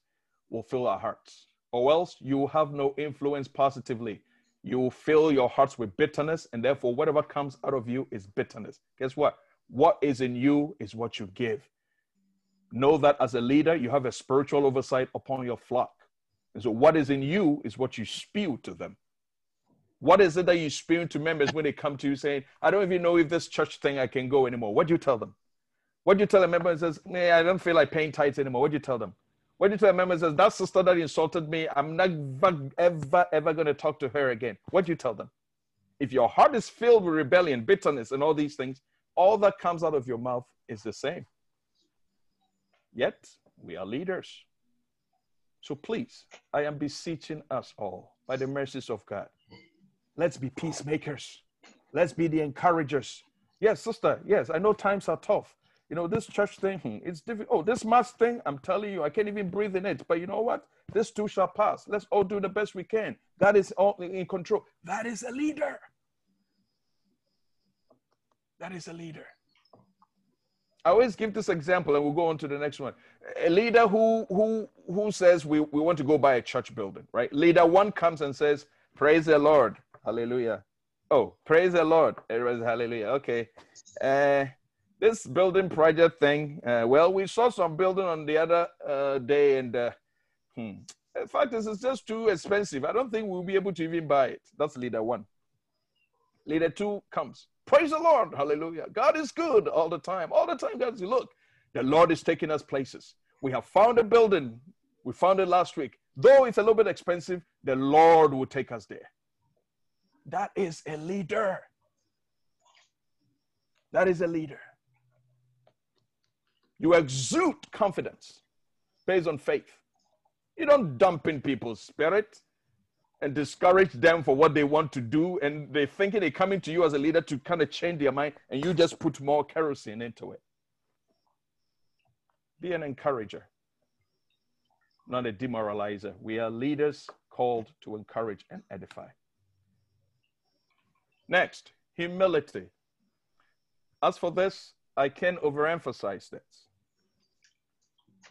will fill our hearts or else you will have no influence positively. You will fill your hearts with bitterness, and therefore, whatever comes out of you is bitterness. Guess what? What is in you is what you give. Know that as a leader, you have a spiritual oversight upon your flock. And so, what is in you is what you spew to them. What is it that you spew to members when they come to you saying, I don't even know if this church thing I can go anymore? What do you tell them? What do you tell a member who says, I don't feel like paying tithes anymore? What do you tell them? What do you tell a member says, that sister that insulted me, I'm never, ever, ever going to talk to her again. What do you tell them? If your heart is filled with rebellion, bitterness, and all these things, all that comes out of your mouth is the same. Yet, we are leaders. So please, I am beseeching us all by the mercies of God. Let's be peacemakers. Let's be the encouragers. Yes, sister. Yes, I know times are tough you know, this church thing, it's difficult. Oh, this mask thing, I'm telling you, I can't even breathe in it. But you know what? This too shall pass. Let's all do the best we can. God is all in control. That is a leader. That is a leader. I always give this example, and we'll go on to the next one. A leader who who who says we, we want to go buy a church building, right? Leader one comes and says, Praise the Lord. Hallelujah. Oh, praise the Lord. Hallelujah. Okay. Uh, this building project thing, uh, well, we saw some building on the other uh, day, and uh, hmm, in fact, this is just too expensive. I don't think we'll be able to even buy it. That's leader one. Leader two comes. Praise the Lord. Hallelujah. God is good all the time. All the time, God says, look, the Lord is taking us places. We have found a building. We found it last week. Though it's a little bit expensive, the Lord will take us there. That is a leader. That is a leader. You exude confidence based on faith. You don't dump in people's spirit and discourage them for what they want to do, and they're thinking they're coming to you as a leader to kind of change their mind, and you just put more kerosene into it. Be an encourager, not a demoralizer. We are leaders called to encourage and edify. Next, humility. As for this, I can overemphasize this.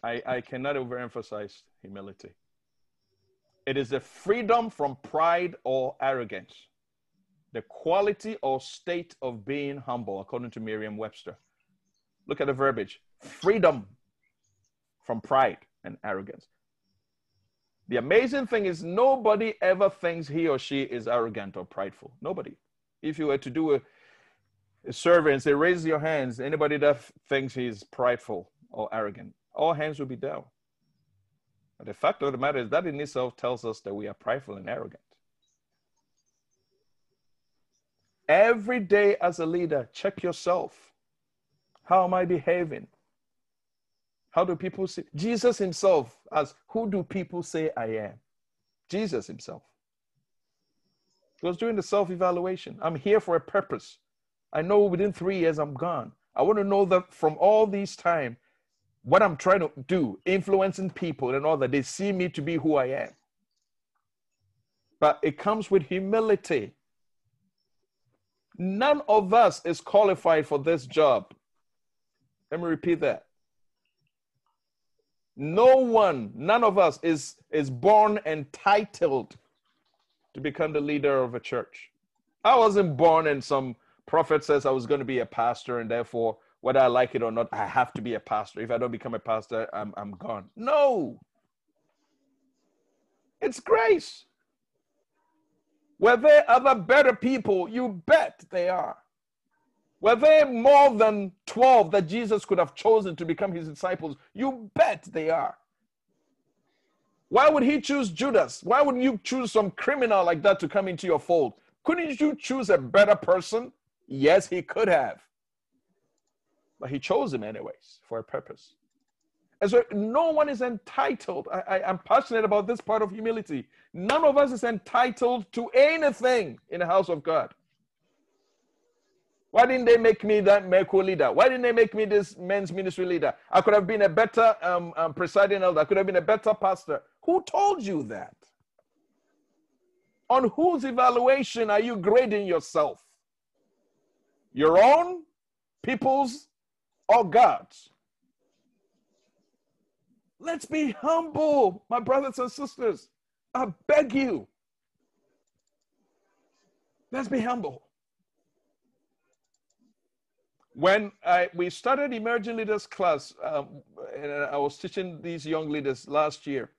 I, I cannot overemphasize humility. It is a freedom from pride or arrogance, the quality or state of being humble, according to Merriam Webster. Look at the verbiage freedom from pride and arrogance. The amazing thing is, nobody ever thinks he or she is arrogant or prideful. Nobody. If you were to do a, a survey and say, raise your hands, anybody that thinks he's prideful or arrogant, all hands will be down. But the fact of the matter is that in itself tells us that we are prideful and arrogant. Every day as a leader, check yourself. How am I behaving? How do people see Jesus himself as who do people say I am? Jesus himself. He was doing the self evaluation. I'm here for a purpose. I know within three years I'm gone. I want to know that from all this time, what I'm trying to do, influencing people and all that, they see me to be who I am. But it comes with humility. None of us is qualified for this job. Let me repeat that. No one, none of us is, is born entitled to become the leader of a church. I wasn't born and some prophet says I was going to be a pastor and therefore whether I like it or not, I have to be a pastor. If I don't become a pastor, I'm, I'm gone. No. It's grace. Were there other better people? You bet they are. Were there more than 12 that Jesus could have chosen to become his disciples? You bet they are. Why would he choose Judas? Why wouldn't you choose some criminal like that to come into your fold? Couldn't you choose a better person? Yes, he could have. But he chose him anyways for a purpose. And so no one is entitled. I, I, am passionate about this part of humility. None of us is entitled to anything in the house of God. Why didn't they make me that medical leader? Why didn't they make me this men's ministry leader? I could have been a better um, um, presiding elder. I could have been a better pastor. Who told you that? On whose evaluation are you grading yourself? Your own, people's, or God's. Let's be humble, my brothers and sisters. I beg you. Let's be humble. When I, we started Emerging Leaders class, um, and I was teaching these young leaders last year,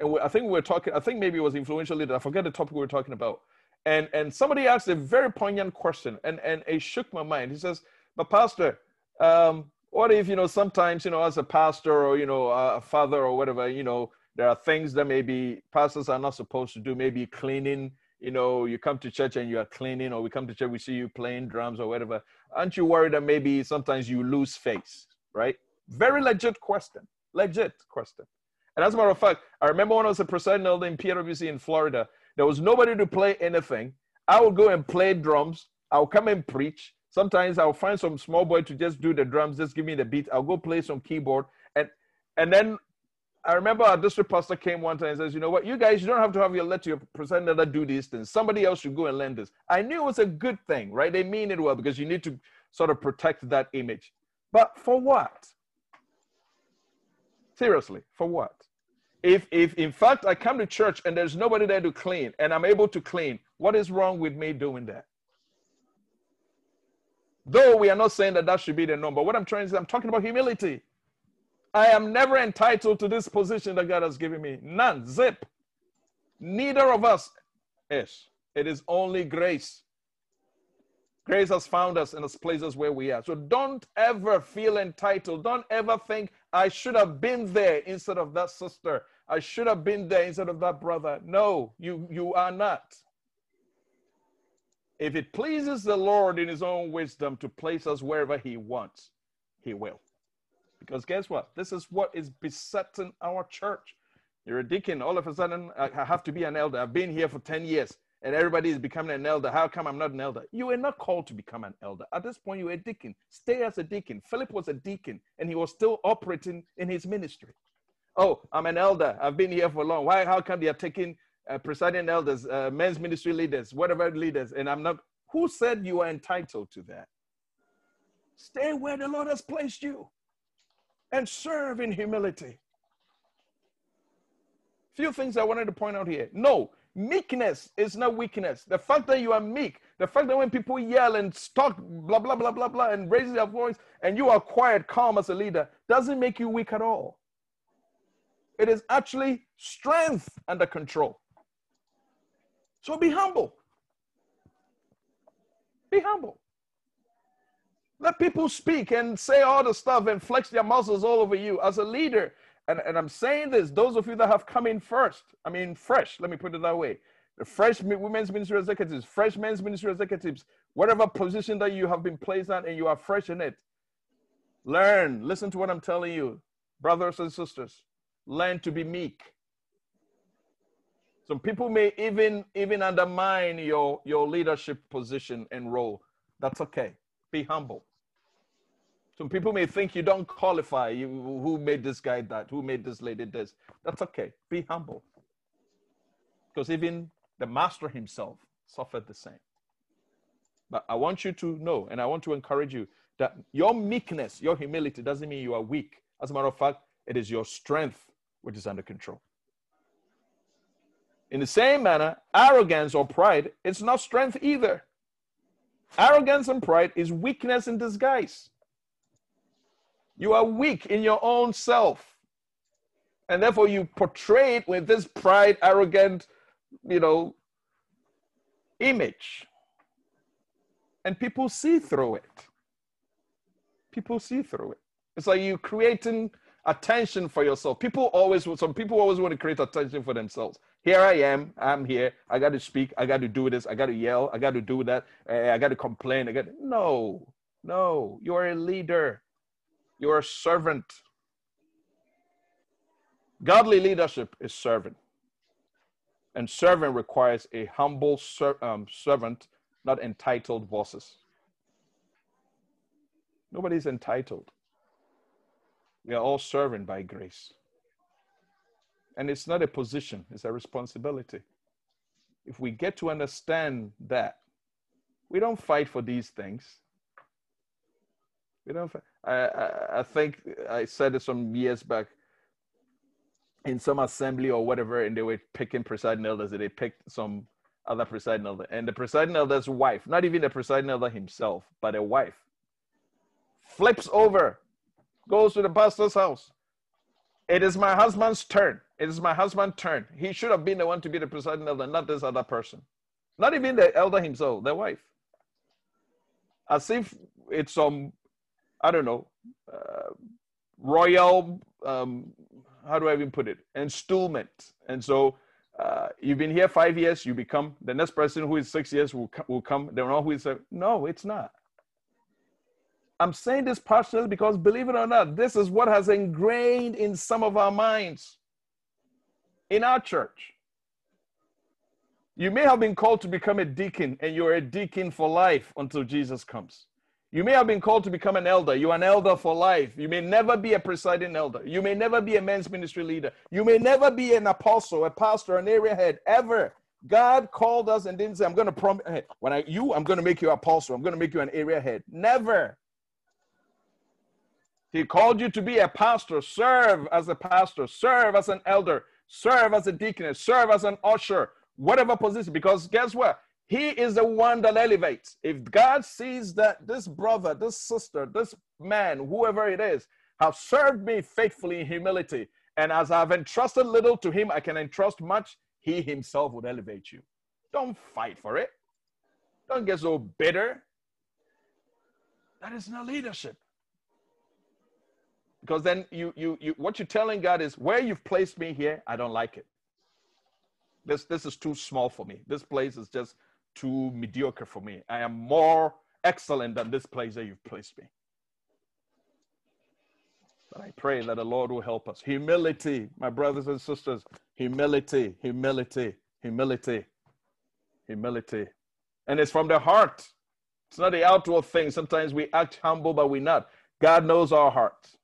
and we, I think we were talking, I think maybe it was influential leader. I forget the topic we were talking about. And, and somebody asked a very poignant question, and, and it shook my mind. He says, but pastor, um, what if you know sometimes you know as a pastor or you know a father or whatever you know there are things that maybe pastors are not supposed to do. Maybe cleaning. You know, you come to church and you are cleaning, or we come to church, we see you playing drums or whatever. Aren't you worried that maybe sometimes you lose face, right? Very legit question. Legit question. And as a matter of fact, I remember when I was a presiding elder in PWC in Florida, there was nobody to play anything. I would go and play drums. I'll come and preach. Sometimes I'll find some small boy to just do the drums, just give me the beat. I'll go play some keyboard. And and then I remember our district pastor came one time and says, you know what, you guys, you don't have to have your let your presenter do these things. Somebody else should go and learn this. I knew it was a good thing, right? They mean it well because you need to sort of protect that image. But for what? Seriously, for what? If if in fact I come to church and there's nobody there to clean and I'm able to clean, what is wrong with me doing that? Though we are not saying that that should be the norm, but what I'm trying to say, I'm talking about humility. I am never entitled to this position that God has given me. None. Zip. Neither of us is. It is only grace. Grace has found us and has placed us where we are. So don't ever feel entitled. Don't ever think, I should have been there instead of that sister. I should have been there instead of that brother. No, you, you are not. If it pleases the Lord in his own wisdom to place us wherever he wants, he will. Because guess what? This is what is besetting our church. You're a deacon, all of a sudden, I have to be an elder. I've been here for 10 years and everybody is becoming an elder. How come I'm not an elder? You were not called to become an elder. At this point, you were a deacon. Stay as a deacon. Philip was a deacon and he was still operating in his ministry. Oh, I'm an elder. I've been here for long. Why? How come they are taking uh, presiding elders, uh, men's ministry leaders, whatever leaders, and I'm not. Who said you are entitled to that? Stay where the Lord has placed you. and serve in humility. Few things I wanted to point out here. No, meekness is not weakness. The fact that you are meek, the fact that when people yell and talk blah blah blah blah blah and raise their voice and you are quiet, calm as a leader, doesn't make you weak at all. It is actually strength under control. So be humble. Be humble. Let people speak and say all the stuff and flex their muscles all over you. As a leader, and, and I'm saying this, those of you that have come in first, I mean, fresh, let me put it that way. The fresh women's ministry executives, fresh men's ministry executives, whatever position that you have been placed at and you are fresh in it, learn, listen to what I'm telling you, brothers and sisters, learn to be meek. Some people may even even undermine your your leadership position and role. That's okay. Be humble. Some people may think you don't qualify. You, who made this guy that? Who made this lady this? That's okay. Be humble. Because even the master himself suffered the same. But I want you to know, and I want to encourage you, that your meekness, your humility doesn't mean you are weak. As a matter of fact, it is your strength which is under control. In the same manner, arrogance or pride, it's not strength either. Arrogance and pride is weakness in disguise. You are weak in your own self. And therefore, you portray it with this pride, arrogant, you know, image. And people see through it. People see through it. It's like you creating attention for yourself. People always, some people always want to create attention for themselves. Here I am. I'm here. I got to speak. I got to do this. I got to yell. I got to do that. I got to complain. I got no, no. You are a leader. You're a servant. Godly leadership is servant. And servant requires a humble ser- um, servant, not entitled bosses. Nobody's entitled. We are all servant by grace. And it's not a position, it's a responsibility. If we get to understand that, we don't fight for these things. We don't. I, I, I think I said it some years back in some assembly or whatever, and they were picking presiding elders. They picked some other presiding elder, and the presiding elder's wife, not even the presiding elder himself, but a wife, flips over, goes to the pastor's house. It is my husband's turn. It is my husband's turn. He should have been the one to be the presiding elder, not this other person. Not even the elder himself, the wife. As if it's some I don't know, uh, royal, um, how do I even put it, installment. And so uh, you've been here five years, you become the next person who is six years will, will come. They know who is seven. No, it's not. I'm saying this partially because believe it or not, this is what has ingrained in some of our minds in our church. You may have been called to become a deacon, and you're a deacon for life until Jesus comes. You may have been called to become an elder. You're an elder for life. You may never be a presiding elder. You may never be a men's ministry leader. You may never be an apostle, a pastor, an area head, ever. God called us and didn't say, I'm going to promise, when I, you, I'm going to make you apostle. I'm going to make you an area head. Never. He called you to be a pastor, serve as a pastor, serve as an elder, serve as a deacon, serve as an usher, whatever position. Because guess what? He is the one that elevates. If God sees that this brother, this sister, this man, whoever it is, have served me faithfully in humility, and as I've entrusted little to him, I can entrust much, he himself would elevate you. Don't fight for it. Don't get so bitter. That is not leadership. Because then you, you, you, what you're telling God is, where you've placed me here, I don't like it. This, this is too small for me. This place is just too mediocre for me. I am more excellent than this place that you've placed me. But I pray that the Lord will help us. Humility, my brothers and sisters, humility, humility, humility, humility. And it's from the heart. It's not the outward thing. Sometimes we act humble, but we're not. God knows our hearts.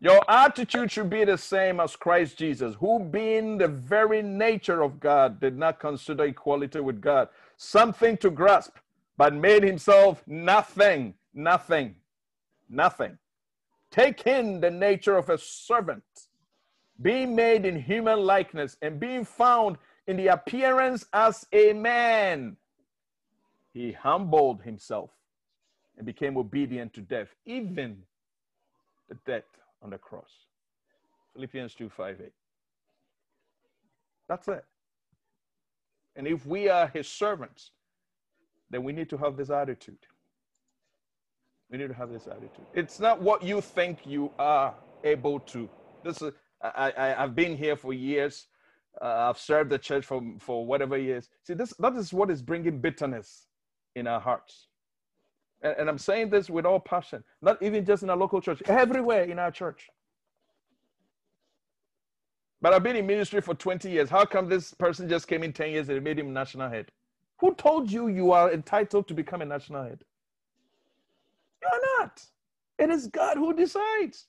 Your attitude should be the same as Christ Jesus, who, being the very nature of God, did not consider equality with God something to grasp, but made himself nothing, nothing, Nothing. Taking the nature of a servant, being made in human likeness, and being found in the appearance as a man, he humbled himself and became obedient to death, even the death on the cross. Philippians 2 5 8. That's it. And if we are his servants, then we need to have this attitude. We need to have this attitude. It's not what you think you are able to. This is I, I I've been here for years. Uh, I've served the church for for whatever years. See, this that is what is bringing bitterness in our hearts. And, and I'm saying this with all passion, not even just in our local church, everywhere in our church. But I've been in ministry for 20 years. How come this person just came in 10 years and made him national head? Who told you you are entitled to become a national head? You're not. It is God who decides.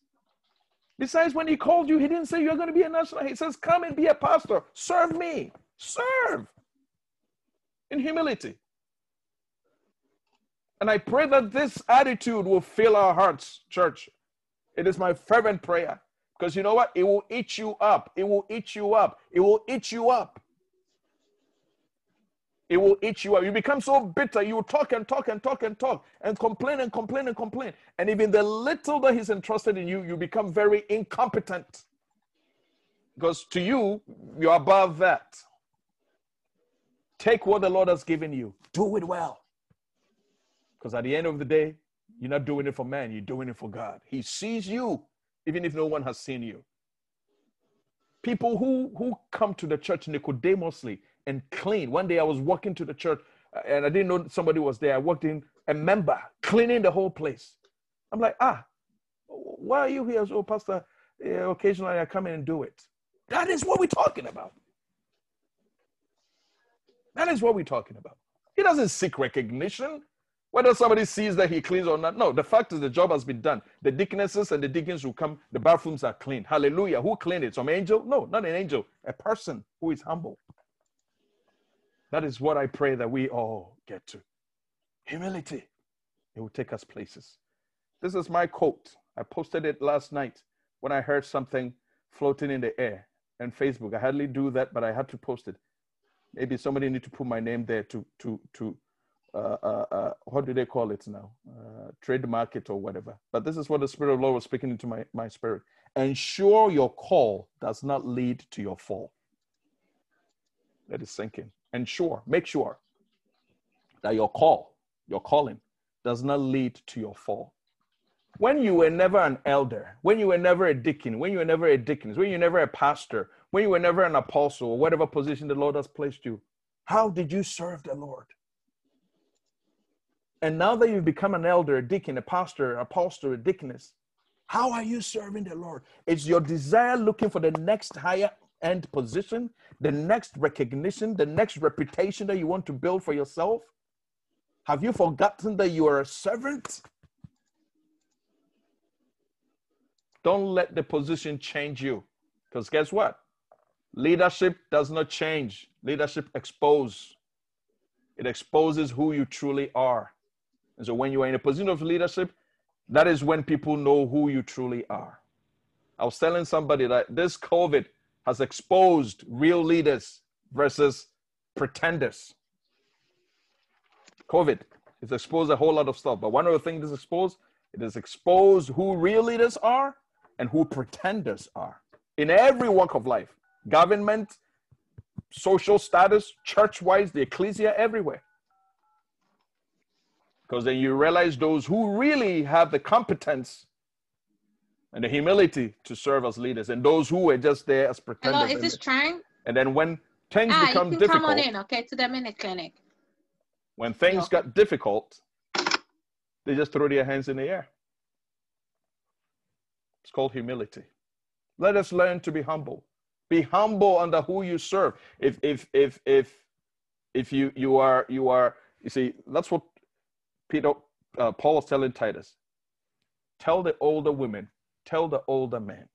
Besides, when He called you, He didn't say you're going to be a national head. He says, Come and be a pastor. Serve me. Serve in humility. And I pray that this attitude will fill our hearts, church. It is my fervent prayer. Because you know what? It will eat you up. It will eat you up. It will eat you up. It will eat you up. You become so bitter. You talk and talk and talk and talk and complain and complain and complain. And even the little that He's entrusted in you, you become very incompetent. Because to you, you're above that. Take what the Lord has given you, do it well. Because at the end of the day, you're not doing it for man, you're doing it for God. He sees you even if no one has seen you. People who, who come to the church Nicodemously and clean. One day I was walking to the church uh, and I didn't know somebody was there. I walked in, a member cleaning the whole place. I'm like, ah, why are you here? So, Pastor, uh, occasionally I come in and do it. That is what we're talking about. That is what we're talking about. He doesn't seek recognition. Whether somebody sees that he cleans or not. No, the fact is the job has been done. The deaconesses and the deacons will come, the bathrooms are clean. Hallelujah. Who cleaned it? Some angel? No, not an angel. A person who is humble. That is what I pray that we all get to. Humility. It will take us places. This is my quote. I posted it last night when I heard something floating in the air and Facebook. I hardly do that, but I had to post it. Maybe somebody need to put my name there to to to uh, uh, uh, what do they call it now? Uh, trademark it or whatever. But this is what the Spirit of the Lord was speaking into my, my spirit. Ensure your call does not lead to your fall. Let it sink in. Ensure, make sure that your call, your calling, does not lead to your fall. When you were never an elder, when you were never a deacon, when you were never a deacon, when you were never a pastor, when you were never an apostle, or whatever position the Lord has placed you, how did you serve the Lord? And now that you've become an elder, a deacon, a pastor, a apostle, a deaconess, how are you serving the Lord? Is your desire looking for the next higher end position, the next recognition, the next reputation that you want to build for yourself? Have you forgotten that you are a servant? Don't let the position change you. Because guess what? Leadership does not change. Leadership exposes. It exposes who you truly are. And so when you are in a position of leadership, that is when people know who you truly are. I was telling somebody that this COVID has exposed real leaders versus pretenders. COVID has exposed a whole lot of stuff, but one of the things it's exposed, it has exposed who real leaders are and who pretenders are in every walk of life government, social status, church wise, the ecclesia, everywhere. Because then you realize those who really have the competence and the humility to serve as leaders, and those who are just there as pretenders. Hello, is this trying? And then when things ah, become you can difficult, come on in, okay, to the minute clinic. when things Yeah. got difficult, they just throw their hands in the air. It's called humility. Let us learn to be humble. Be humble under who you serve. If if if if if you you are you are you see that's what Peter uh, Paul was telling Titus. Tell the older women, tell the older men.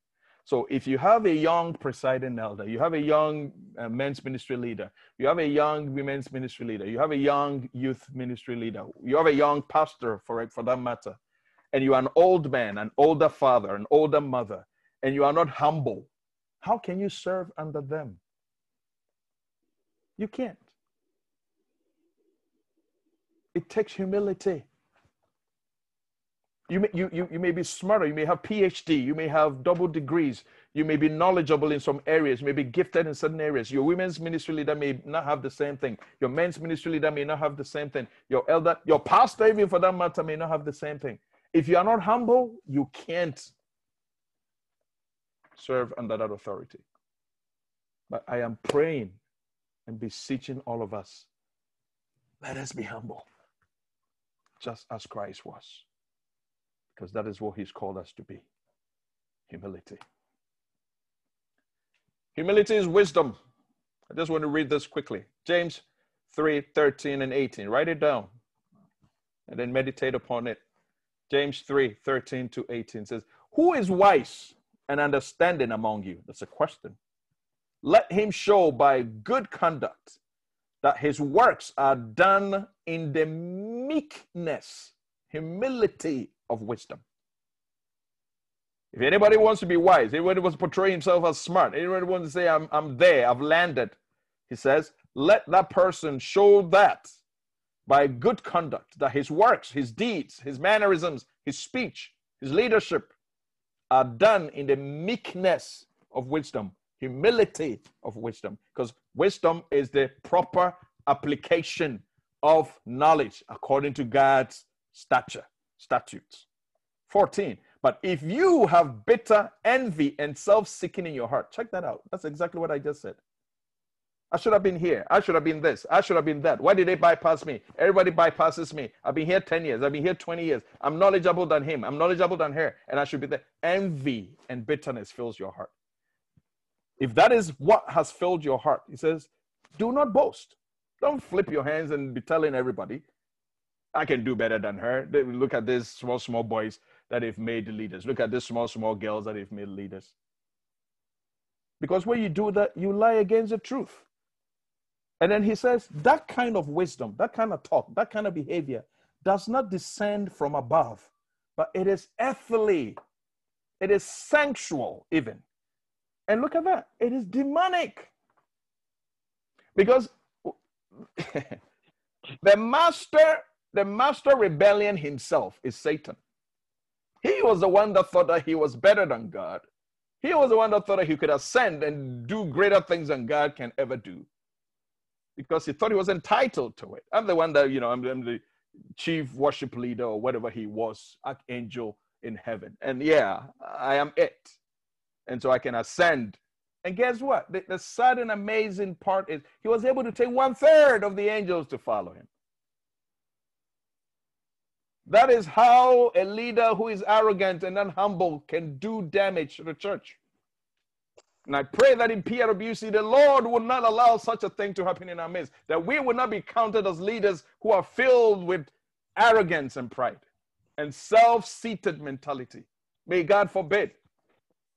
So if you have a young presiding elder, you have a young uh, men's ministry leader, you have a young women's ministry leader, you have a young youth ministry leader, you have a young pastor for for that matter, and you are an old man, an older father, an older mother, and you are not humble, how can you serve under them? You can't. It takes humility. You may, you, you, you may be smarter, you may have PhD, you may have double degrees, you may be knowledgeable in some areas, you may be gifted in certain areas. Your women's ministry leader may not have the same thing. Your men's ministry leader may not have the same thing. Your elder, your pastor, even for that matter, may not have the same thing. If you are not humble, you can't serve under that authority. But I am praying and beseeching all of us let us be humble, just as Christ was because that is what he's called us to be humility. Humility is wisdom. I just want to read this quickly. James 3 13 and 18. Write it down and then meditate upon it. James 3 13 to 18 says, Who is wise and understanding among you? That's a question. Let him show by good conduct that his works are done in the meekness, humility of wisdom. If anybody wants to be wise, anybody wants to portray himself as smart, anybody wants to say, I'm, I'm there, I've landed, he says, let that person show that by good conduct, that his works, his deeds, his mannerisms, his speech, his leadership are done in the meekness of wisdom, humility of wisdom, because wisdom is the proper application of knowledge according to God's stature statutes. 14. But if you have bitter envy and self seeking in your heart, check that out. That's exactly what I just said. I should have been here. I should have been this. I should have been that. Why did they bypass me? Everybody bypasses me. I've been here 10 years. I've been here 20 years. I'm knowledgeable than him. I'm knowledgeable than her. And I should be there. Envy and bitterness fills your heart. If that is what has filled your heart, he says, do not boast. Don't flip your hands and be telling everybody. I can do better than her. Look at these small, small boys that they've made leaders. Look at these small, small girls that they've made leaders. Because when you do that, you lie against the truth. And then he says, that kind of wisdom, that kind of talk, that kind of behavior does not descend from above, but it is earthly, it is sensual, even. And look at that, it is demonic. Because the master the master rebellion himself is Satan. He was the one that thought that he was better than God. He was the one that thought that he could ascend and do greater things than God can ever do because he thought he was entitled to it. I'm the one that, you know, I'm, I'm the chief worship leader or whatever he was, archangel in heaven. And yeah, I am it. And so I can ascend. And guess what? The, the and amazing part is he was able to take one third of the angels to follow him. That is how a leader who is arrogant and unhumble can do damage to the church. And I pray that in PRWC, the Lord will not allow such a thing to happen in our midst, that we will not be counted as leaders who are filled with arrogance and pride and self seated mentality. May God forbid.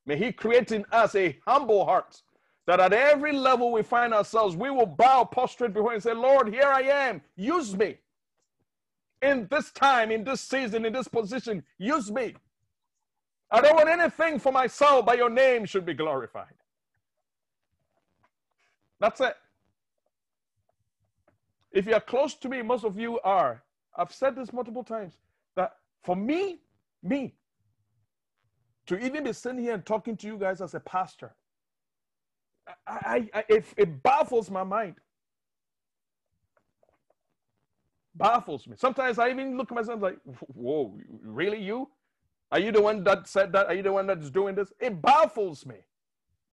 May He create in us a humble heart that at every level we find ourselves, we will bow prostrate before Him and say, Lord, here I am, use me in this time, in this season, in this position. Use me. I don't want anything for myself, but your name should be glorified. That's it. If you are close to me, most of you are. I've said this multiple times that for me, me, to even be sitting here and talking to you guys as a pastor, I, I, I it, it baffles my mind baffles me. Sometimes I even look at myself like, whoa, really you? Are you the one that said that? Are you the one that's doing this? It baffles me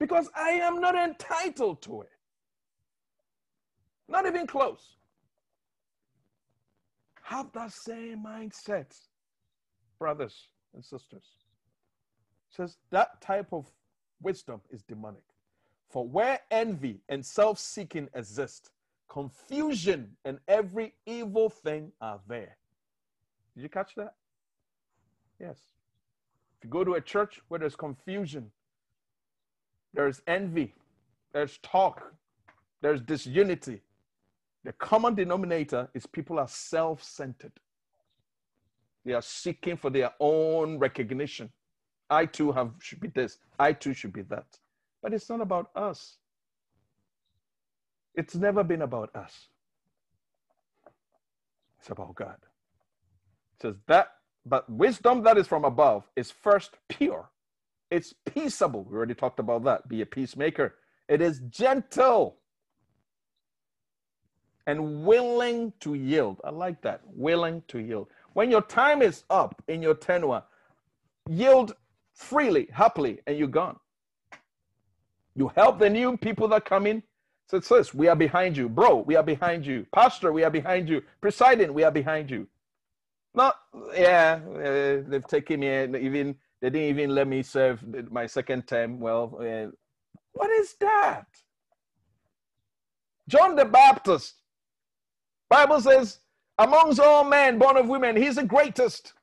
because I am not entitled to it. Not even close. Have that same mindset, brothers and sisters. Says that type of wisdom is demonic. For where envy and self seeking exist, confusion and every evil thing are there. Did you catch that? Yes. If you go to a church where there's confusion, there's envy, there's talk, there's disunity, the common denominator is people are self centered. They are seeking for their own recognition. I too have should be this. I too should be that. But it's not about us. It's never been about us. It's about God. It says that, but wisdom that is from above is first pure. It's peaceable. We already talked about that. Be a peacemaker. It is gentle and willing to yield. I like that. Willing to yield. When your time is up in your tenure, yield freely, happily, and you're gone. You help the new people that come in. So it says, We are behind you. Bro, we are behind you. Pastor, we are behind you. Presiding, we are behind you. Not, yeah, uh, they've taken me, even, they didn't even let me serve my second term. Well, uh, what is that? John the Baptist. Bible says, amongst all men born of women, he's the greatest.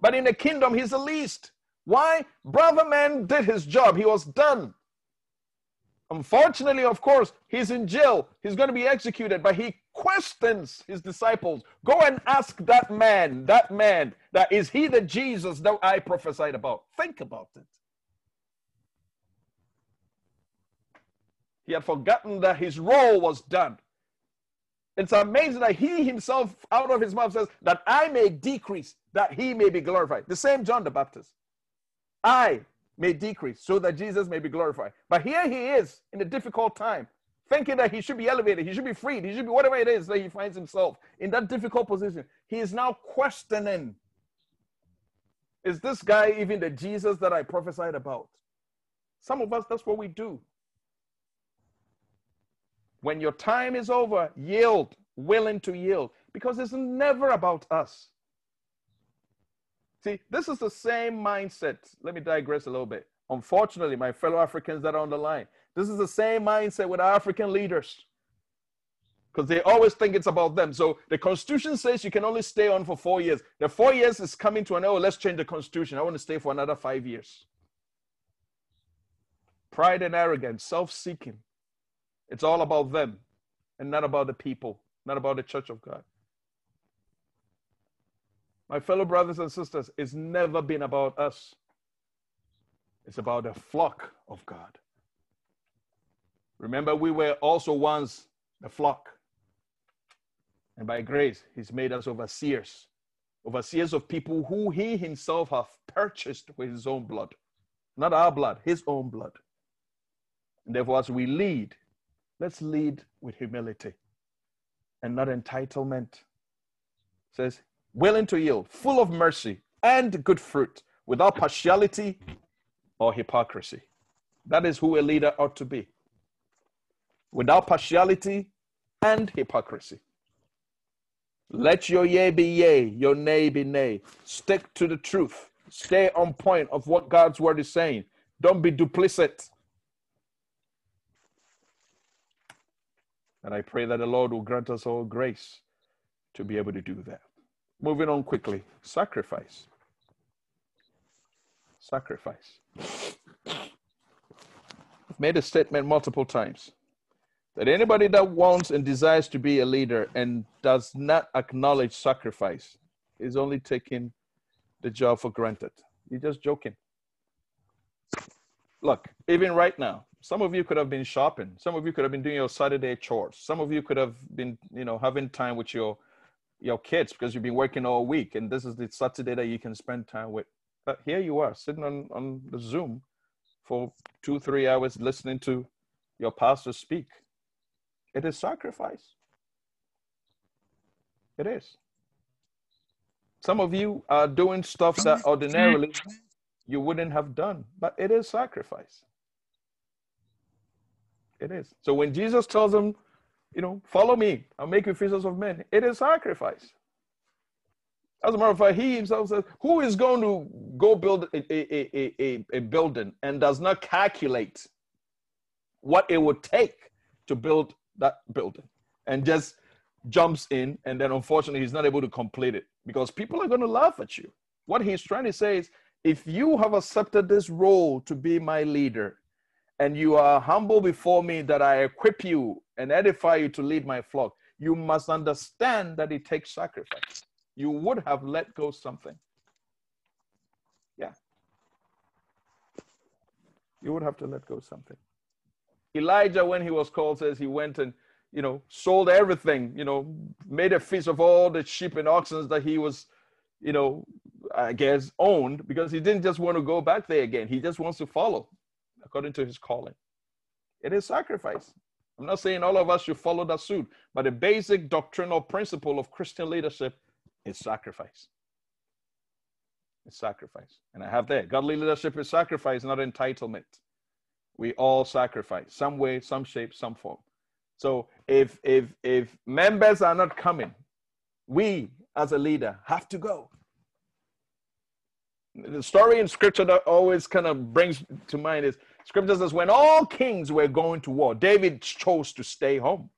But in the kingdom, he's the least. Why? Brother man did his job. He was done. Unfortunately, of course, he's in jail. He's going to be executed, but he questions his disciples. Go and ask that man, that man, that is he the Jesus that I prophesied about? Think about it. He had forgotten that his role was done. It's amazing that he himself, out of his mouth, says, That I may decrease, that he may be glorified. The same John the Baptist. I may decrease so that Jesus may be glorified. But here he is in a difficult time, thinking that he should be elevated, he should be freed, he should be whatever it is that he finds himself in that difficult position. He is now questioning Is this guy even the Jesus that I prophesied about? Some of us, that's what we do. When your time is over, yield, willing to yield, because it's never about us. See, this is the same mindset. Let me digress a little bit. Unfortunately, my fellow Africans that are on the line, this is the same mindset with African leaders because they always think it's about them. So the Constitution says you can only stay on for four years. The four years is coming to an end. Oh, let's change the Constitution. I want to stay for another five years. Pride and arrogance, self seeking. It's all about them and not about the people, not about the church of God. My fellow brothers and sisters, it's never been about us. It's about the flock of God. Remember, we were also once the flock. And by grace, He's made us overseers, overseers of people who He Himself hath purchased with His own blood. Not our blood, His own blood. And therefore, as we lead, let's lead with humility and not entitlement. It says, willing to yield, full of mercy and good fruit, without partiality or hypocrisy. That is who a leader ought to be. Without partiality and hypocrisy. Let your yea be yea, your nay be nay. Stick to the truth. Stay on point of what God's word is saying. Don't be duplicit. And I pray that the Lord will grant us all grace to be able to do that. Moving on quickly sacrifice. Sacrifice. I've made a statement multiple times that anybody that wants and desires to be a leader and does not acknowledge sacrifice is only taking the job for granted. You're just joking. Look, even right now, some of you could have been shopping. Some of you could have been doing your Saturday chores. Some of you could have been, you know, having time with your your kids because you've been working all week and this is the Saturday that you can spend time with. But here you are sitting on, on the Zoom for two, three hours listening to your pastor speak. It is sacrifice. It is. Some of you are doing stuff that ordinarily you wouldn't have done, but it is sacrifice. It is. So when Jesus tells them, you know, follow me, I'll make you fishers of men, it is sacrifice. As a matter of fact, he himself says, Who is going to go build a, a, a, a, building and does not calculate what it would take to build that building and just jumps in and then unfortunately he's not able to complete it because people are going to laugh at you. What he's trying to say is if you have accepted this role to be my leader and you are humble before me that I equip you and edify you to lead my flock, you must understand that it takes sacrifice. you would have let go something. Yeah. You would have to let go something. Elijah, when he was called, says he went and, you know, sold everything, you know, made a feast of all the sheep and oxen that he was, you know, I guess owned because he didn't just want to go back there again. He just wants to follow according to his calling. It is sacrifice. I'm not saying all of us should follow that suit, but the basic doctrinal principle of Christian leadership is sacrifice. It's sacrifice. And I have that. Godly leadership is sacrifice, not entitlement. We all sacrifice some way, some shape, some form. So if if if members are not coming, we as a leader have to go. The story in scripture that always kind of brings to mind is scripture says when all kings were going to war, David chose to stay home.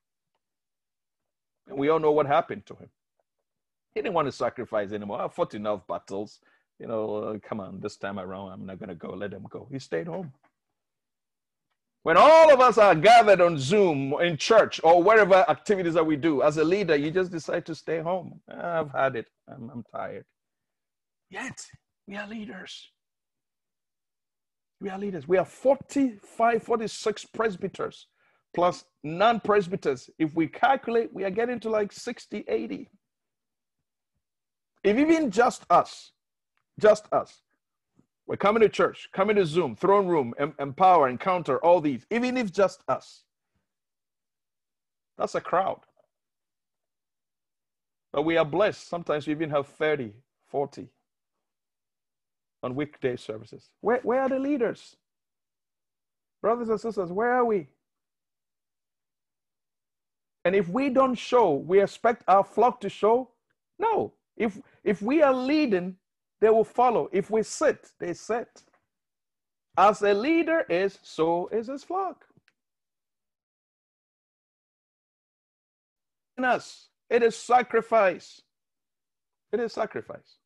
And we all know what happened to him. He didn't want to sacrifice anymore. I fought enough battles. You know, uh, come on, this time around, I'm not going to go. Let him go. He stayed home. When all of us are gathered on Zoom, in church, or wherever activities that we do, as a leader, you just decide to stay home. I've had it. I'm, I'm tired. Yet, we are leaders. We are leaders. We are 45, 46 presbyters plus non presbyters. If we calculate, we are getting to like 60, 80. If even just us, just us, we're coming to church, coming to Zoom, throne room, em- empower, encounter, all these, even if just us, that's a crowd. But we are blessed. Sometimes we even have 30, 40 on weekday services. Where, where are the leaders? Brothers and sisters, where are we? And if we don't show, we expect our flock to show? No. If if we are leading, they will follow. If we sit, they sit. As a leader is, so is his flock. In us, it is sacrifice. It is sacrifice.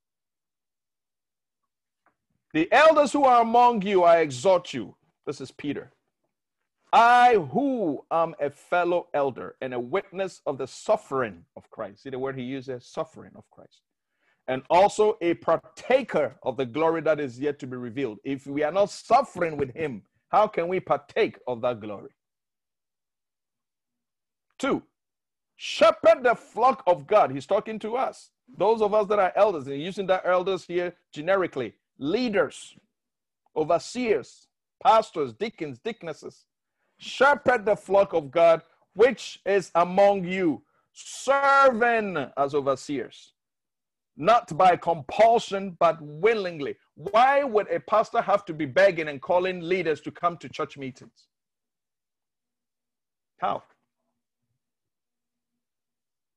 The elders who are among you, I exhort you. This is Peter. I, who am a fellow elder and a witness of the suffering of Christ. See the word he uses, suffering of Christ and also a partaker of the glory that is yet to be revealed. If we are not suffering with him, how can we partake of that glory? Two, shepherd the flock of God. He's talking to us. Those of us that are elders, and using that elders here generically, leaders, overseers, pastors, deacons, deaconesses. Shepherd the flock of God, which is among you, serving as overseers not by compulsion, but willingly. Why would a pastor have to be begging and calling leaders to come to church meetings? How?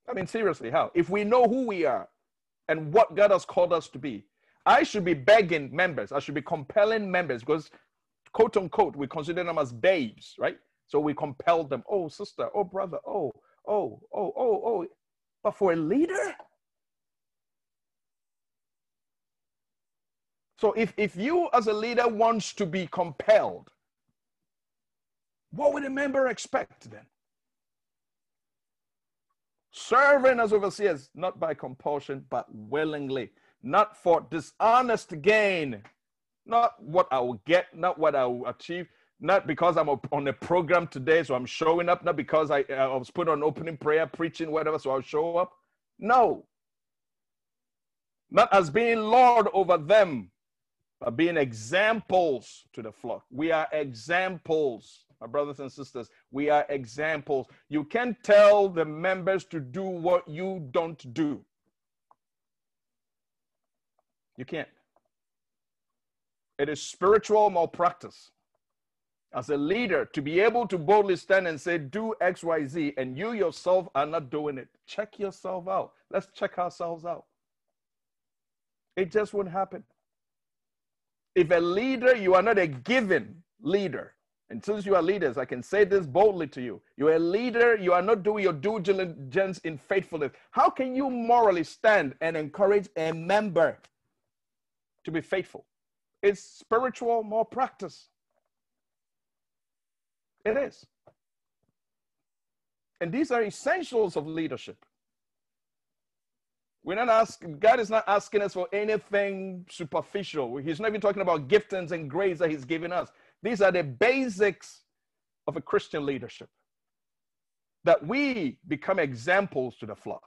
I mean, seriously, how? If we know who we are and what God has called us to be, I should be begging members, I should be compelling members because, quote unquote, we consider them as babes, right? So we compel them, oh, sister, oh, brother, oh, oh, oh, oh, oh. But for a leader, So if, if you as a leader wants to be compelled, what would a member expect then? Serving as overseers, not by compulsion, but willingly, not for dishonest gain, not what I will get, not what I will achieve, not because I'm on a program today, so I'm showing up, not because I, uh, I was put on opening prayer, preaching, whatever, so I'll show up. No. Not as being Lord over them, but being examples to the flock. We are examples, my brothers and sisters. We are examples. You can't tell the members to do what you don't do. You can't. It is spiritual malpractice. As a leader, to be able to boldly stand and say, do X, Y, Z, and you yourself are not doing it. Check yourself out. Let's check ourselves out. It just won't happen. If a leader, you are not a given leader. And since you are leaders, I can say this boldly to you. You're a leader, you are not doing your due diligence in faithfulness. How can you morally stand and encourage a member to be faithful? It's spiritual malpractice. It is. And these are essentials of leadership. We're not asking, God is not asking us for anything superficial. He's not even talking about giftings and grades that He's giving us. These are the basics of a Christian leadership. That we become examples to the flock.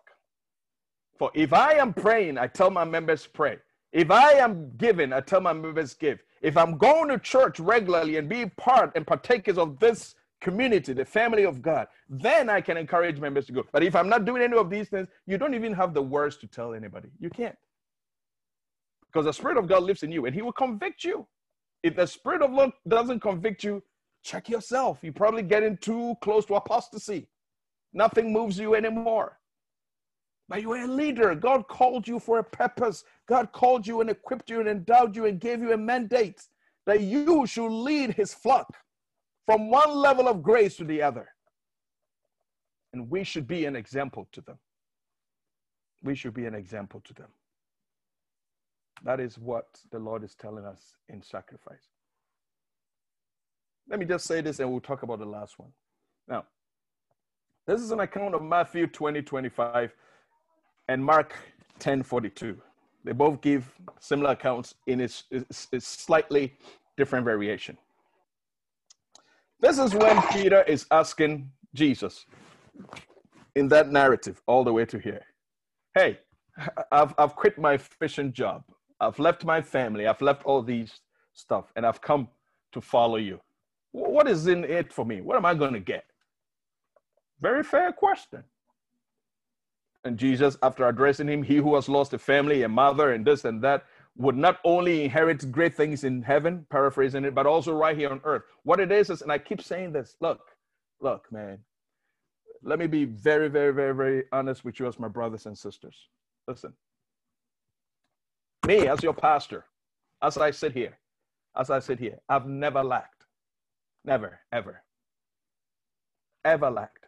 For if I am praying, I tell my members pray. If I am giving, I tell my members give. If I'm going to church regularly and be part and partakers of this community, the family of God, then I can encourage members to go. But if I'm not doing any of these things, you don't even have the words to tell anybody. You can't. Because the Spirit of God lives in you and He will convict you. If the Spirit of God doesn't convict you, check yourself. You're probably getting too close to apostasy. Nothing moves you anymore. But you are a leader. God called you for a purpose. God called you and equipped you and endowed you and gave you a mandate that you should lead his flock from one level of grace to the other. And we should be an example to them. We should be an example to them. That is what the Lord is telling us in sacrifice. Let me just say this and we'll talk about the last one. Now, this is an account of Matthew 20, 25 and Mark 10, 42. They both give similar accounts in its slightly different variation. This is when Peter is asking Jesus in that narrative all the way to here. Hey, I've, I've quit my fishing job. I've left my family. I've left all these stuff and I've come to follow you. What is in it for me? What am I going to get? Very fair question. And Jesus, after addressing him, he who has lost a family, a mother, and this and that, would not only inherit great things in heaven, paraphrasing it, but also right here on earth. What it is is, and I keep saying this look, look, man, let me be very, very, very, very honest with you as my brothers and sisters. Listen, me as your pastor, as I sit here, as I sit here, I've never lacked. Never, ever. Ever lacked.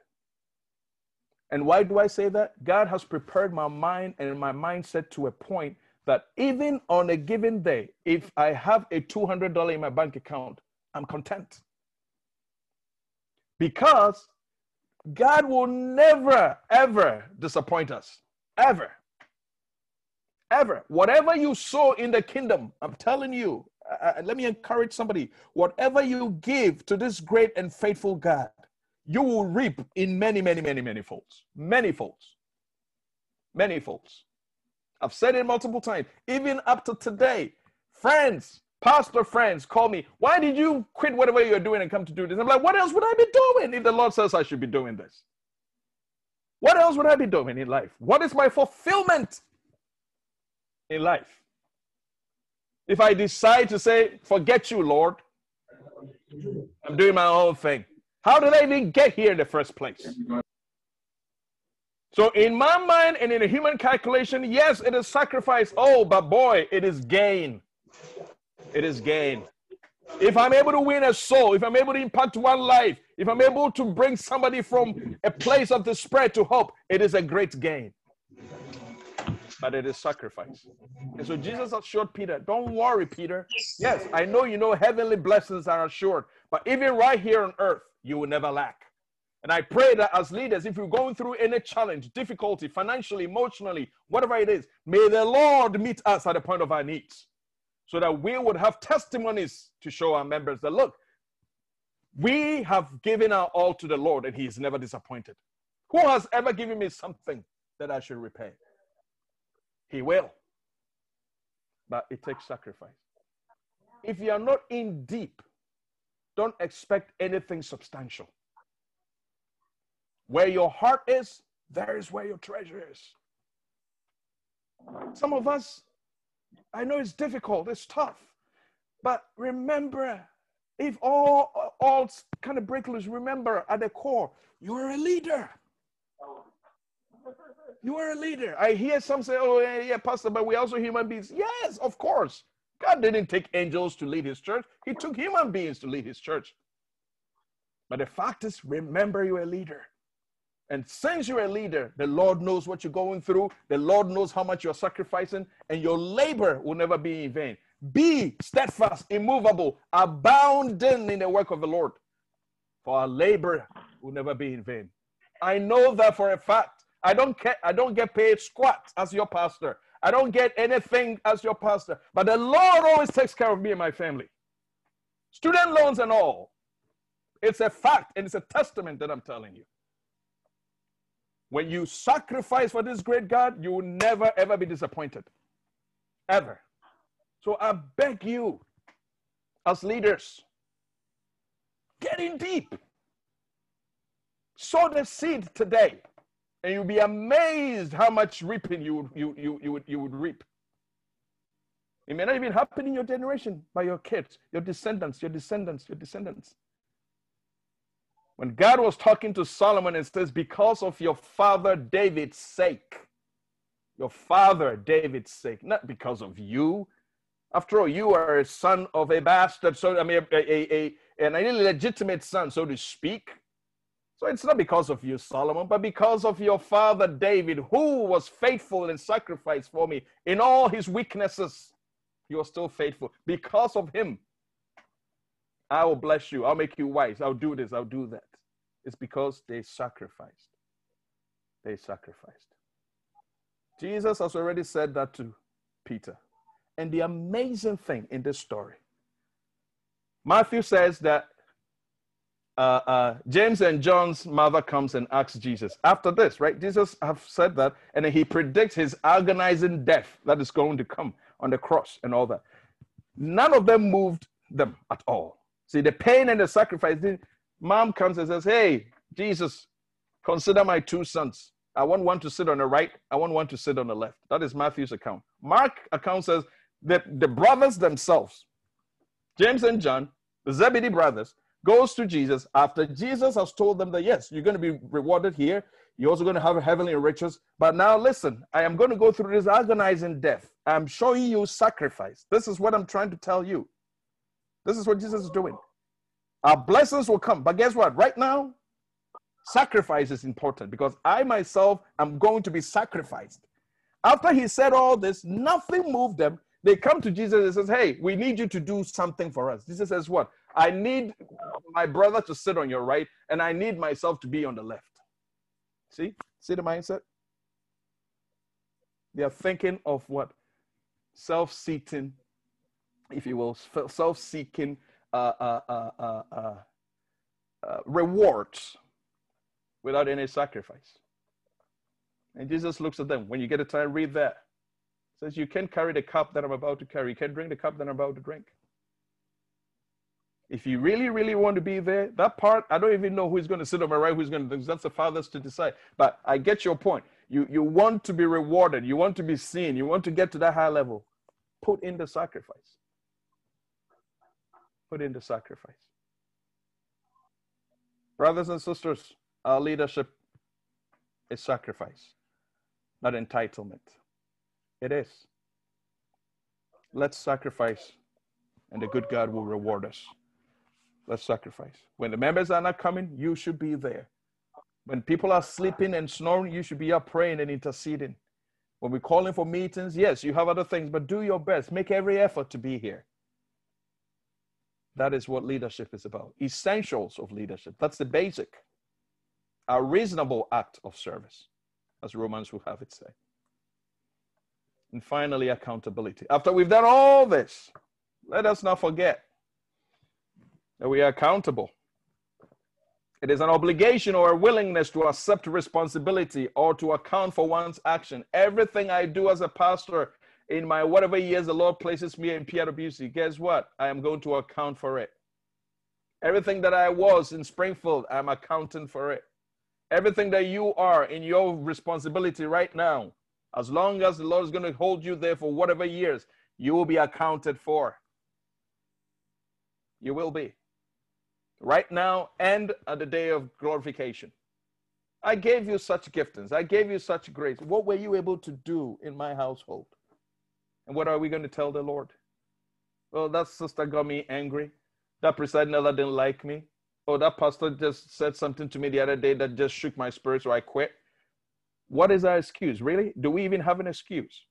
And why do I say that? God has prepared my mind and my mindset to a point that even on a given day, if I have a $200 in my bank account, I'm content. Because God will never, ever disappoint us. Ever. Ever. Whatever you sow in the kingdom, I'm telling you, uh, uh let me encourage somebody. Whatever you give to this great and faithful God, you will reap in many, many, many, many folds. Many folds. Many folds. I've said it multiple times, even up to today. Friends, pastor friends call me, why did you quit whatever you're doing and come to do this? I'm like, what else would I be doing if the Lord says I should be doing this? What else would I be doing in life? What is my fulfillment in life? If I decide to say, forget you, Lord, I'm doing my own thing. How did I even get here in the first place? So, in my mind and in a human calculation, yes, it is sacrifice. Oh, but boy, it is gain. It is gain. If I'm able to win a soul, if I'm able to impact one life, if I'm able to bring somebody from a place of despair to hope, it is a great gain. But it is sacrifice. And so Jesus assured Peter, Don't worry, Peter. Yes, I know you know heavenly blessings are assured, but even right here on earth, you will never lack. And I pray that as leaders, if you're going through any challenge, difficulty, financially, emotionally, whatever it is, may the Lord meet us at the point of our needs so that we would have testimonies to show our members that look, we have given our all to the Lord and He is never disappointed. Who has ever given me something that I should repay? He will. But it takes sacrifice. If you are not in deep, don't expect anything substantial. Where your heart is, there is where your treasure is. Some of us, I know it's difficult, it's tough, but remember, if all all kind of break loose, remember at the core, you are a leader. You are a leader. I hear some say, "Oh, yeah, yeah, Pastor, but we're also human beings." Yes, of course. God didn't take angels to lead His church; He took human beings to lead His church. But the fact is, remember, you're a leader. And since you're a leader, the Lord knows what you're going through. The Lord knows how much you're sacrificing, and your labor will never be in vain. Be steadfast, immovable, abounding in the work of the Lord, for our labor will never be in vain. I know that for a fact. I don't get I don't get paid squat as your pastor. I don't get anything as your pastor. But the Lord always takes care of me and my family. Student loans and all. It's a fact and it's a testament that I'm telling you. When you sacrifice for this great God, you will never ever be disappointed. Ever. So I beg you, as leaders, get in deep. Sow the seed today, and you'll be amazed how much reaping you would, you, you, you, would, you would reap. It may not even happen in your generation, by your kids, your descendants, your descendants, your descendants. When God was talking to Solomon, it says, Because of your father David's sake, your father David's sake, not because of you. After all, you are a son of a bastard, so I mean, a, a, a, an illegitimate son, so to speak. So it's not because of you, Solomon, but because of your father David, who was faithful and sacrificed for me in all his weaknesses. You are still faithful. Because of him, I will bless you. I'll make you wise. I'll do this. I'll do that. It's because they sacrificed. They sacrificed. Jesus has already said that to Peter. And the amazing thing in this story, Matthew says that uh, uh, James and John's mother comes and asks Jesus. After this, right? Jesus have said that, and then he predicts his agonizing death that is going to come on the cross and all that. None of them moved them at all. See, the pain and the sacrifice. Mom comes and says, Hey, Jesus, consider my two sons. I want one to sit on the right, I want one to sit on the left. That is Matthew's account. Mark account says that the brothers themselves, James and John, the Zebedee brothers, goes to Jesus after Jesus has told them that yes, you're going to be rewarded here. You're also going to have heavenly riches. But now listen, I am going to go through this agonizing death. I'm showing you sacrifice. This is what I'm trying to tell you. This is what Jesus is doing. Our blessings will come. But guess what? Right now, sacrifice is important because I myself am going to be sacrificed. After he said all this, nothing moved them. They come to Jesus and says, Hey, we need you to do something for us. Jesus says, What? I need my brother to sit on your right, and I need myself to be on the left. See? See the mindset? They are thinking of what? Self seeking, if you will, self seeking uh uh, uh, uh, uh, rewards without any sacrifice. And Jesus looks at them. When you get a time, read that. Says, You can't carry the cup that I'm about to carry. You can't drink the cup that I'm about to drink. If you really, really want to be there, that part, I don't even know who's going to sit on my right, who's going to, that's the father's to decide. But I get your point. You, you want to be rewarded. You want to be seen. You want to get to that high level. Put in the sacrifice. Put in the sacrifice. Brothers and sisters, our leadership is sacrifice, not entitlement. It is. Let's sacrifice, and the good God will reward us. Let's sacrifice. When the members are not coming, you should be there. When people are sleeping and snoring, you should be up praying and interceding. When we're calling for meetings, yes, you have other things, but do your best. Make every effort to be here. That is what leadership is about. Essentials of leadership. That's the basic. A reasonable act of service, as Romans will have it say. And finally, accountability. After we've done all this, let us not forget that we are accountable. It is an obligation or a willingness to accept responsibility or to account for one's action. Everything I do as a pastor in my whatever years the Lord places me in PWC, guess what? I am going to account for it. Everything that I was in Springfield, I'm accounting for it. Everything that you are in your responsibility right now, as long as the Lord is going to hold you there for whatever years, you will be accounted for. You will be right now and at the day of glorification. I gave you such giftings. I gave you such grace. What were you able to do in my household? And what are we going to tell the Lord? Well, that sister got me angry. That presiding elder didn't like me. Oh, that pastor just said something to me the other day that just shook my spirit, so I quit. What is our excuse? Really? Do we even have an excuse?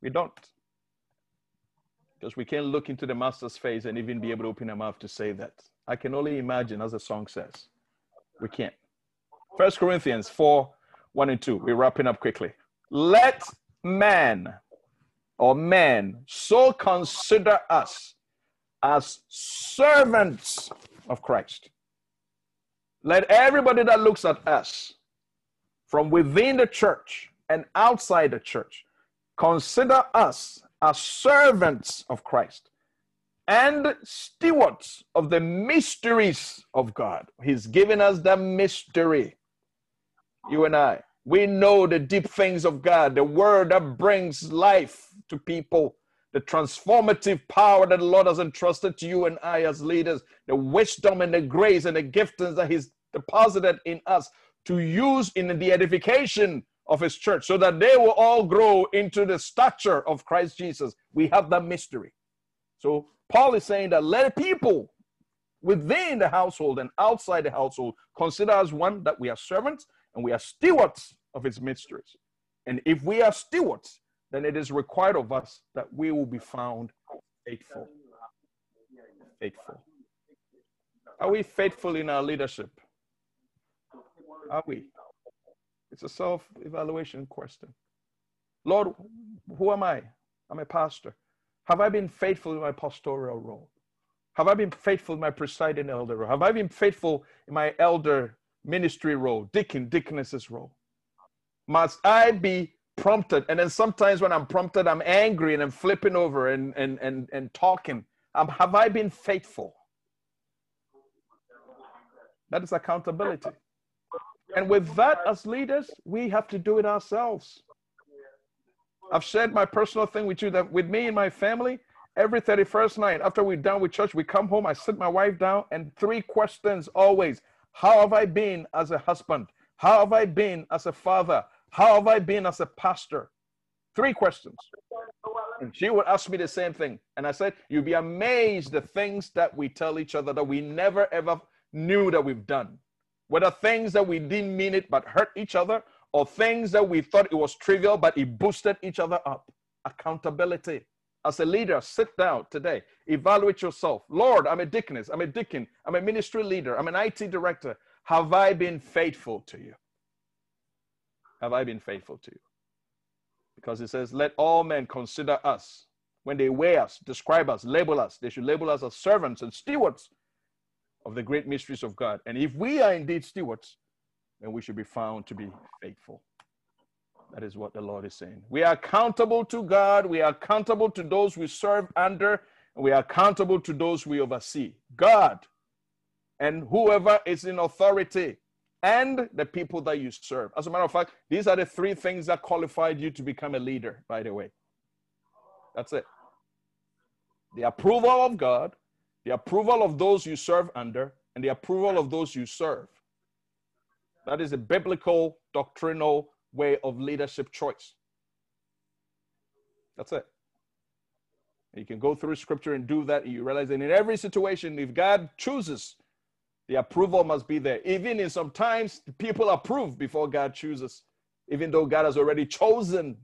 We don't because we can't look into the master's face and even be able to open our mouth to say that. I can only imagine, as the song says. We can't. First Corinthians 4 1 and 2. We're wrapping up quickly. Let man or men so consider us as servants of Christ. Let everybody that looks at us from within the church and outside the church consider us as servants of Christ and stewards of the mysteries of God. He's given us the mystery. You and I, we know the deep things of God, the word that brings life to people, the transformative power that the Lord has entrusted to you and I as leaders, the wisdom and the grace and the giftings that He's deposited in us to use in the edification of His church so that they will all grow into the stature of Christ Jesus. We have that mystery. So Paul is saying that let people within the household and outside the household consider as one that we are servants and we are stewards of his mysteries. And if we are stewards, then it is required of us that we will be found faithful. Faithful. Are we faithful in our leadership? Are we? It's a self evaluation question. Lord, who am I? I'm a pastor. Have I been faithful in my pastoral role? Have I been faithful in my presiding elder role? Have I been faithful in my elder ministry role, deacon, deaconess's role? Must I be prompted? And then sometimes when I'm prompted, I'm angry and I'm flipping over and, and, and, and talking. Um, have I been faithful? That is accountability. And with that, as leaders, we have to do it ourselves. I've shared my personal thing with you that with me and my family, every 31st night after we're done with church, we come home, I sit my wife down, and three questions always How have I been as a husband? How have I been as a father? How have I been as a pastor? Three questions. And she would ask me the same thing. And I said, You'd be amazed the things that we tell each other that we never ever knew that we've done. Whether things that we didn't mean it but hurt each other, or things that we thought it was trivial, but it boosted each other up. Accountability. As a leader, sit down today, evaluate yourself. Lord, I'm a deaconess, I'm a deacon, I'm a ministry leader, I'm an IT director. Have I been faithful to you? Have I been faithful to you? Because it says, let all men consider us. When they weigh us, describe us, label us, they should label us as servants and stewards of the great mysteries of God. And if we are indeed stewards, then we should be found to be faithful. That is what the Lord is saying. We are accountable to God, we are accountable to those we serve under, and we are accountable to those we oversee. God and whoever is in authority and the people that you serve. As a matter of fact, these are the three things that qualified you to become a leader, by the way. That's it. The approval of God, the approval of those you serve under, and the approval of those you serve. That is a biblical, doctrinal way of leadership choice. That's it. You can go through scripture and do that. And you realize that in every situation, if God chooses, the approval must be there. Even in sometimes the people approve before God chooses, even though God has already chosen.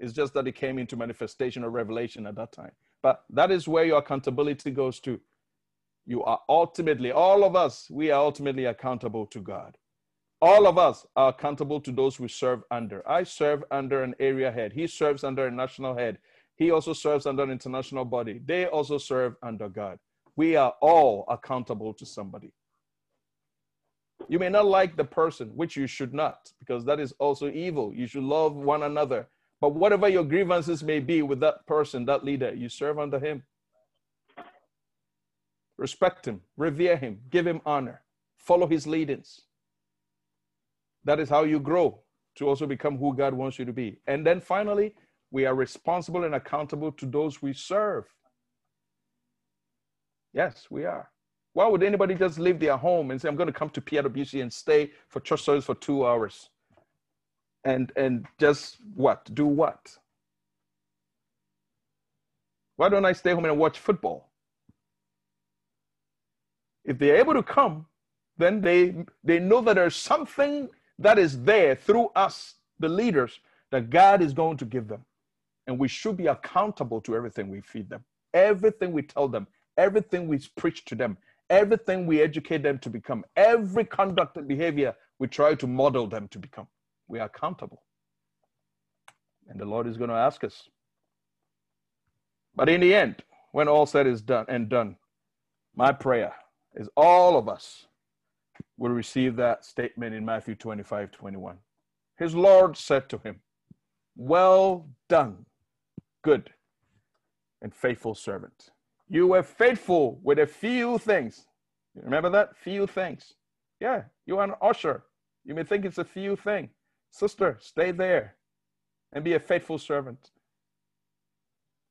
It's just that it came into manifestation or revelation at that time. But that is where your accountability goes to. You are ultimately, all of us, we are ultimately accountable to God. All of us are accountable to those we serve under. I serve under an area head. He serves under a national head. He also serves under an international body. They also serve under God. We are all accountable to somebody. You may not like the person, which you should not, because that is also evil. You should love one another. But whatever your grievances may be with that person, that leader, you serve under him. Respect him, revere him, give him honor, follow his leadings. That is how you grow to also become who God wants you to be. And then finally, we are responsible and accountable to those we serve. Yes, we are. Why would anybody just leave their home and say, I'm going to come to PWC and stay for church service for two hours? And and just what? Do what? Why don't I stay home and watch football? if they're able to come, then they they know that there's something that is there through us, the leaders, that God is going to give them. And we should be accountable to everything we feed them, everything we tell them, everything we preach to them, everything we educate them to become, every conduct and behavior we try to model them to become. We are accountable. And the Lord is going to ask us. But in the end, when all said is done and done, my prayer is all of us will receive that statement in Matthew 25 21. His Lord said to him, Well done, good and faithful servant. You were faithful with a few things. You remember that? Few things. Yeah, you are an usher. You may think it's a few thing. Sister, stay there and be a faithful servant.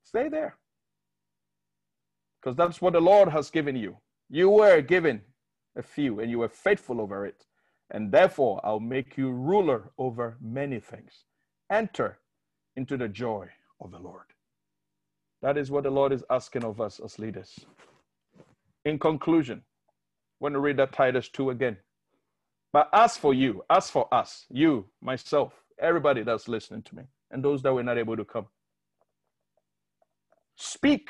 Stay there. Because that's what the Lord has given you. You were given a few and you were faithful over it. And therefore, I'll make you ruler over many things. Enter into the joy of the Lord. That is what the Lord is asking of us as leaders. In conclusion, I want to read that Titus 2 again. But as for you, as for us, you, myself, everybody that's listening to me, and those that were not able to come, speak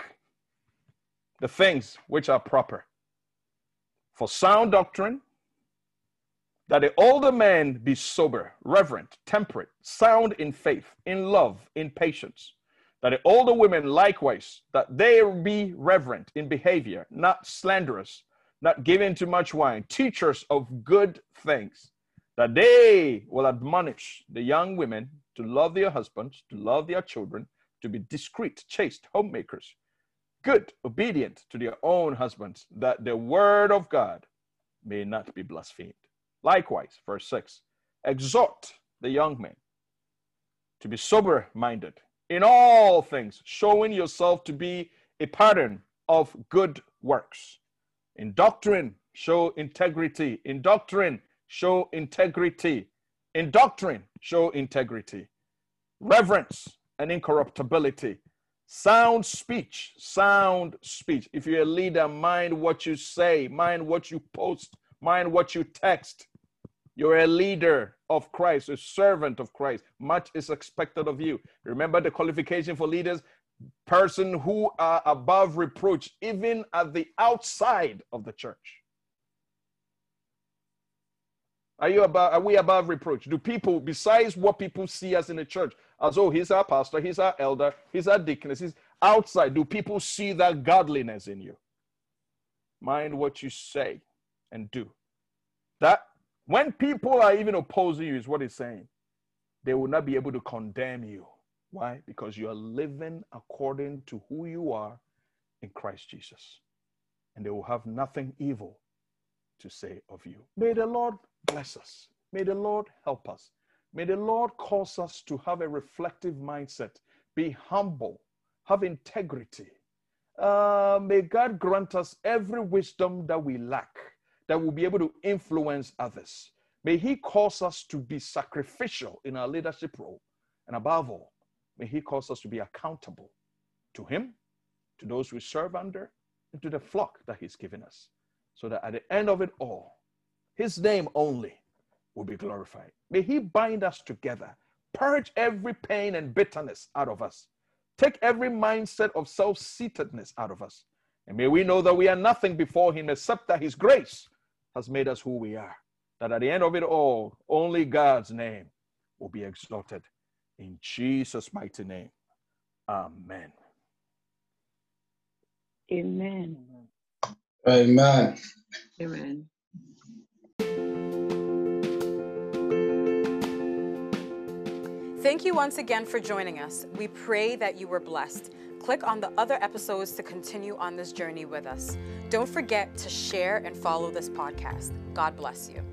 the things which are proper. For sound doctrine, that the older men be sober, reverent, temperate, sound in faith, in love, in patience. That the older women likewise, that they be reverent in behavior, not slanderous, not given to much wine, teachers of good things, that they will admonish the young women to love their husbands, to love their children, to be discreet, chaste, homemakers, good, obedient to their own husbands, that the word of God may not be blasphemed. Likewise, verse 6 exhort the young men to be sober minded in all things, showing yourself to be a pattern of good works. In doctrine, show integrity. In doctrine, show integrity. In doctrine, show integrity. Reverence and incorruptibility. Sound speech, sound speech. If you're a leader, mind what you say, mind what you post, mind what you text. You're a leader of Christ, a servant of Christ. Much is expected of you. Remember the qualification for leaders? Person who are above reproach, even at the outside of the church. Are you above, are we above reproach? Do people, besides what people see us in the church, as oh, he's our pastor, he's our elder, he's our deaconess, he's outside, do people see that godliness in you? Mind what you say and do. That when people are even opposing you, is what he's saying, they will not be able to condemn you. Why? Because you are living according to who you are in Christ Jesus. And they will have nothing evil to say of you. May the Lord bless us. May the Lord help us. May the Lord cause us to have a reflective mindset, be humble, have integrity. Uh, may God grant us every wisdom that we lack that will be able to influence others. May He cause us to be sacrificial in our leadership role. And above all, may He cause us to be accountable to Him, to those we serve under, and to the flock that He's given us. So that at the end of it all, His name only will be glorified. May He bind us together, purge every pain and bitterness out of us, take every mindset of self seatedness out of us. And may we know that we are nothing before Him except that His grace has made us who we are. That at the end of it all, only God's name will be exalted. In Jesus' mighty name. Amen. Amen. Amen. Amen. Thank you once again for joining us. We pray that you were blessed. Click on the other episodes to continue on this journey with us. Don't forget to share and follow this podcast. God bless you.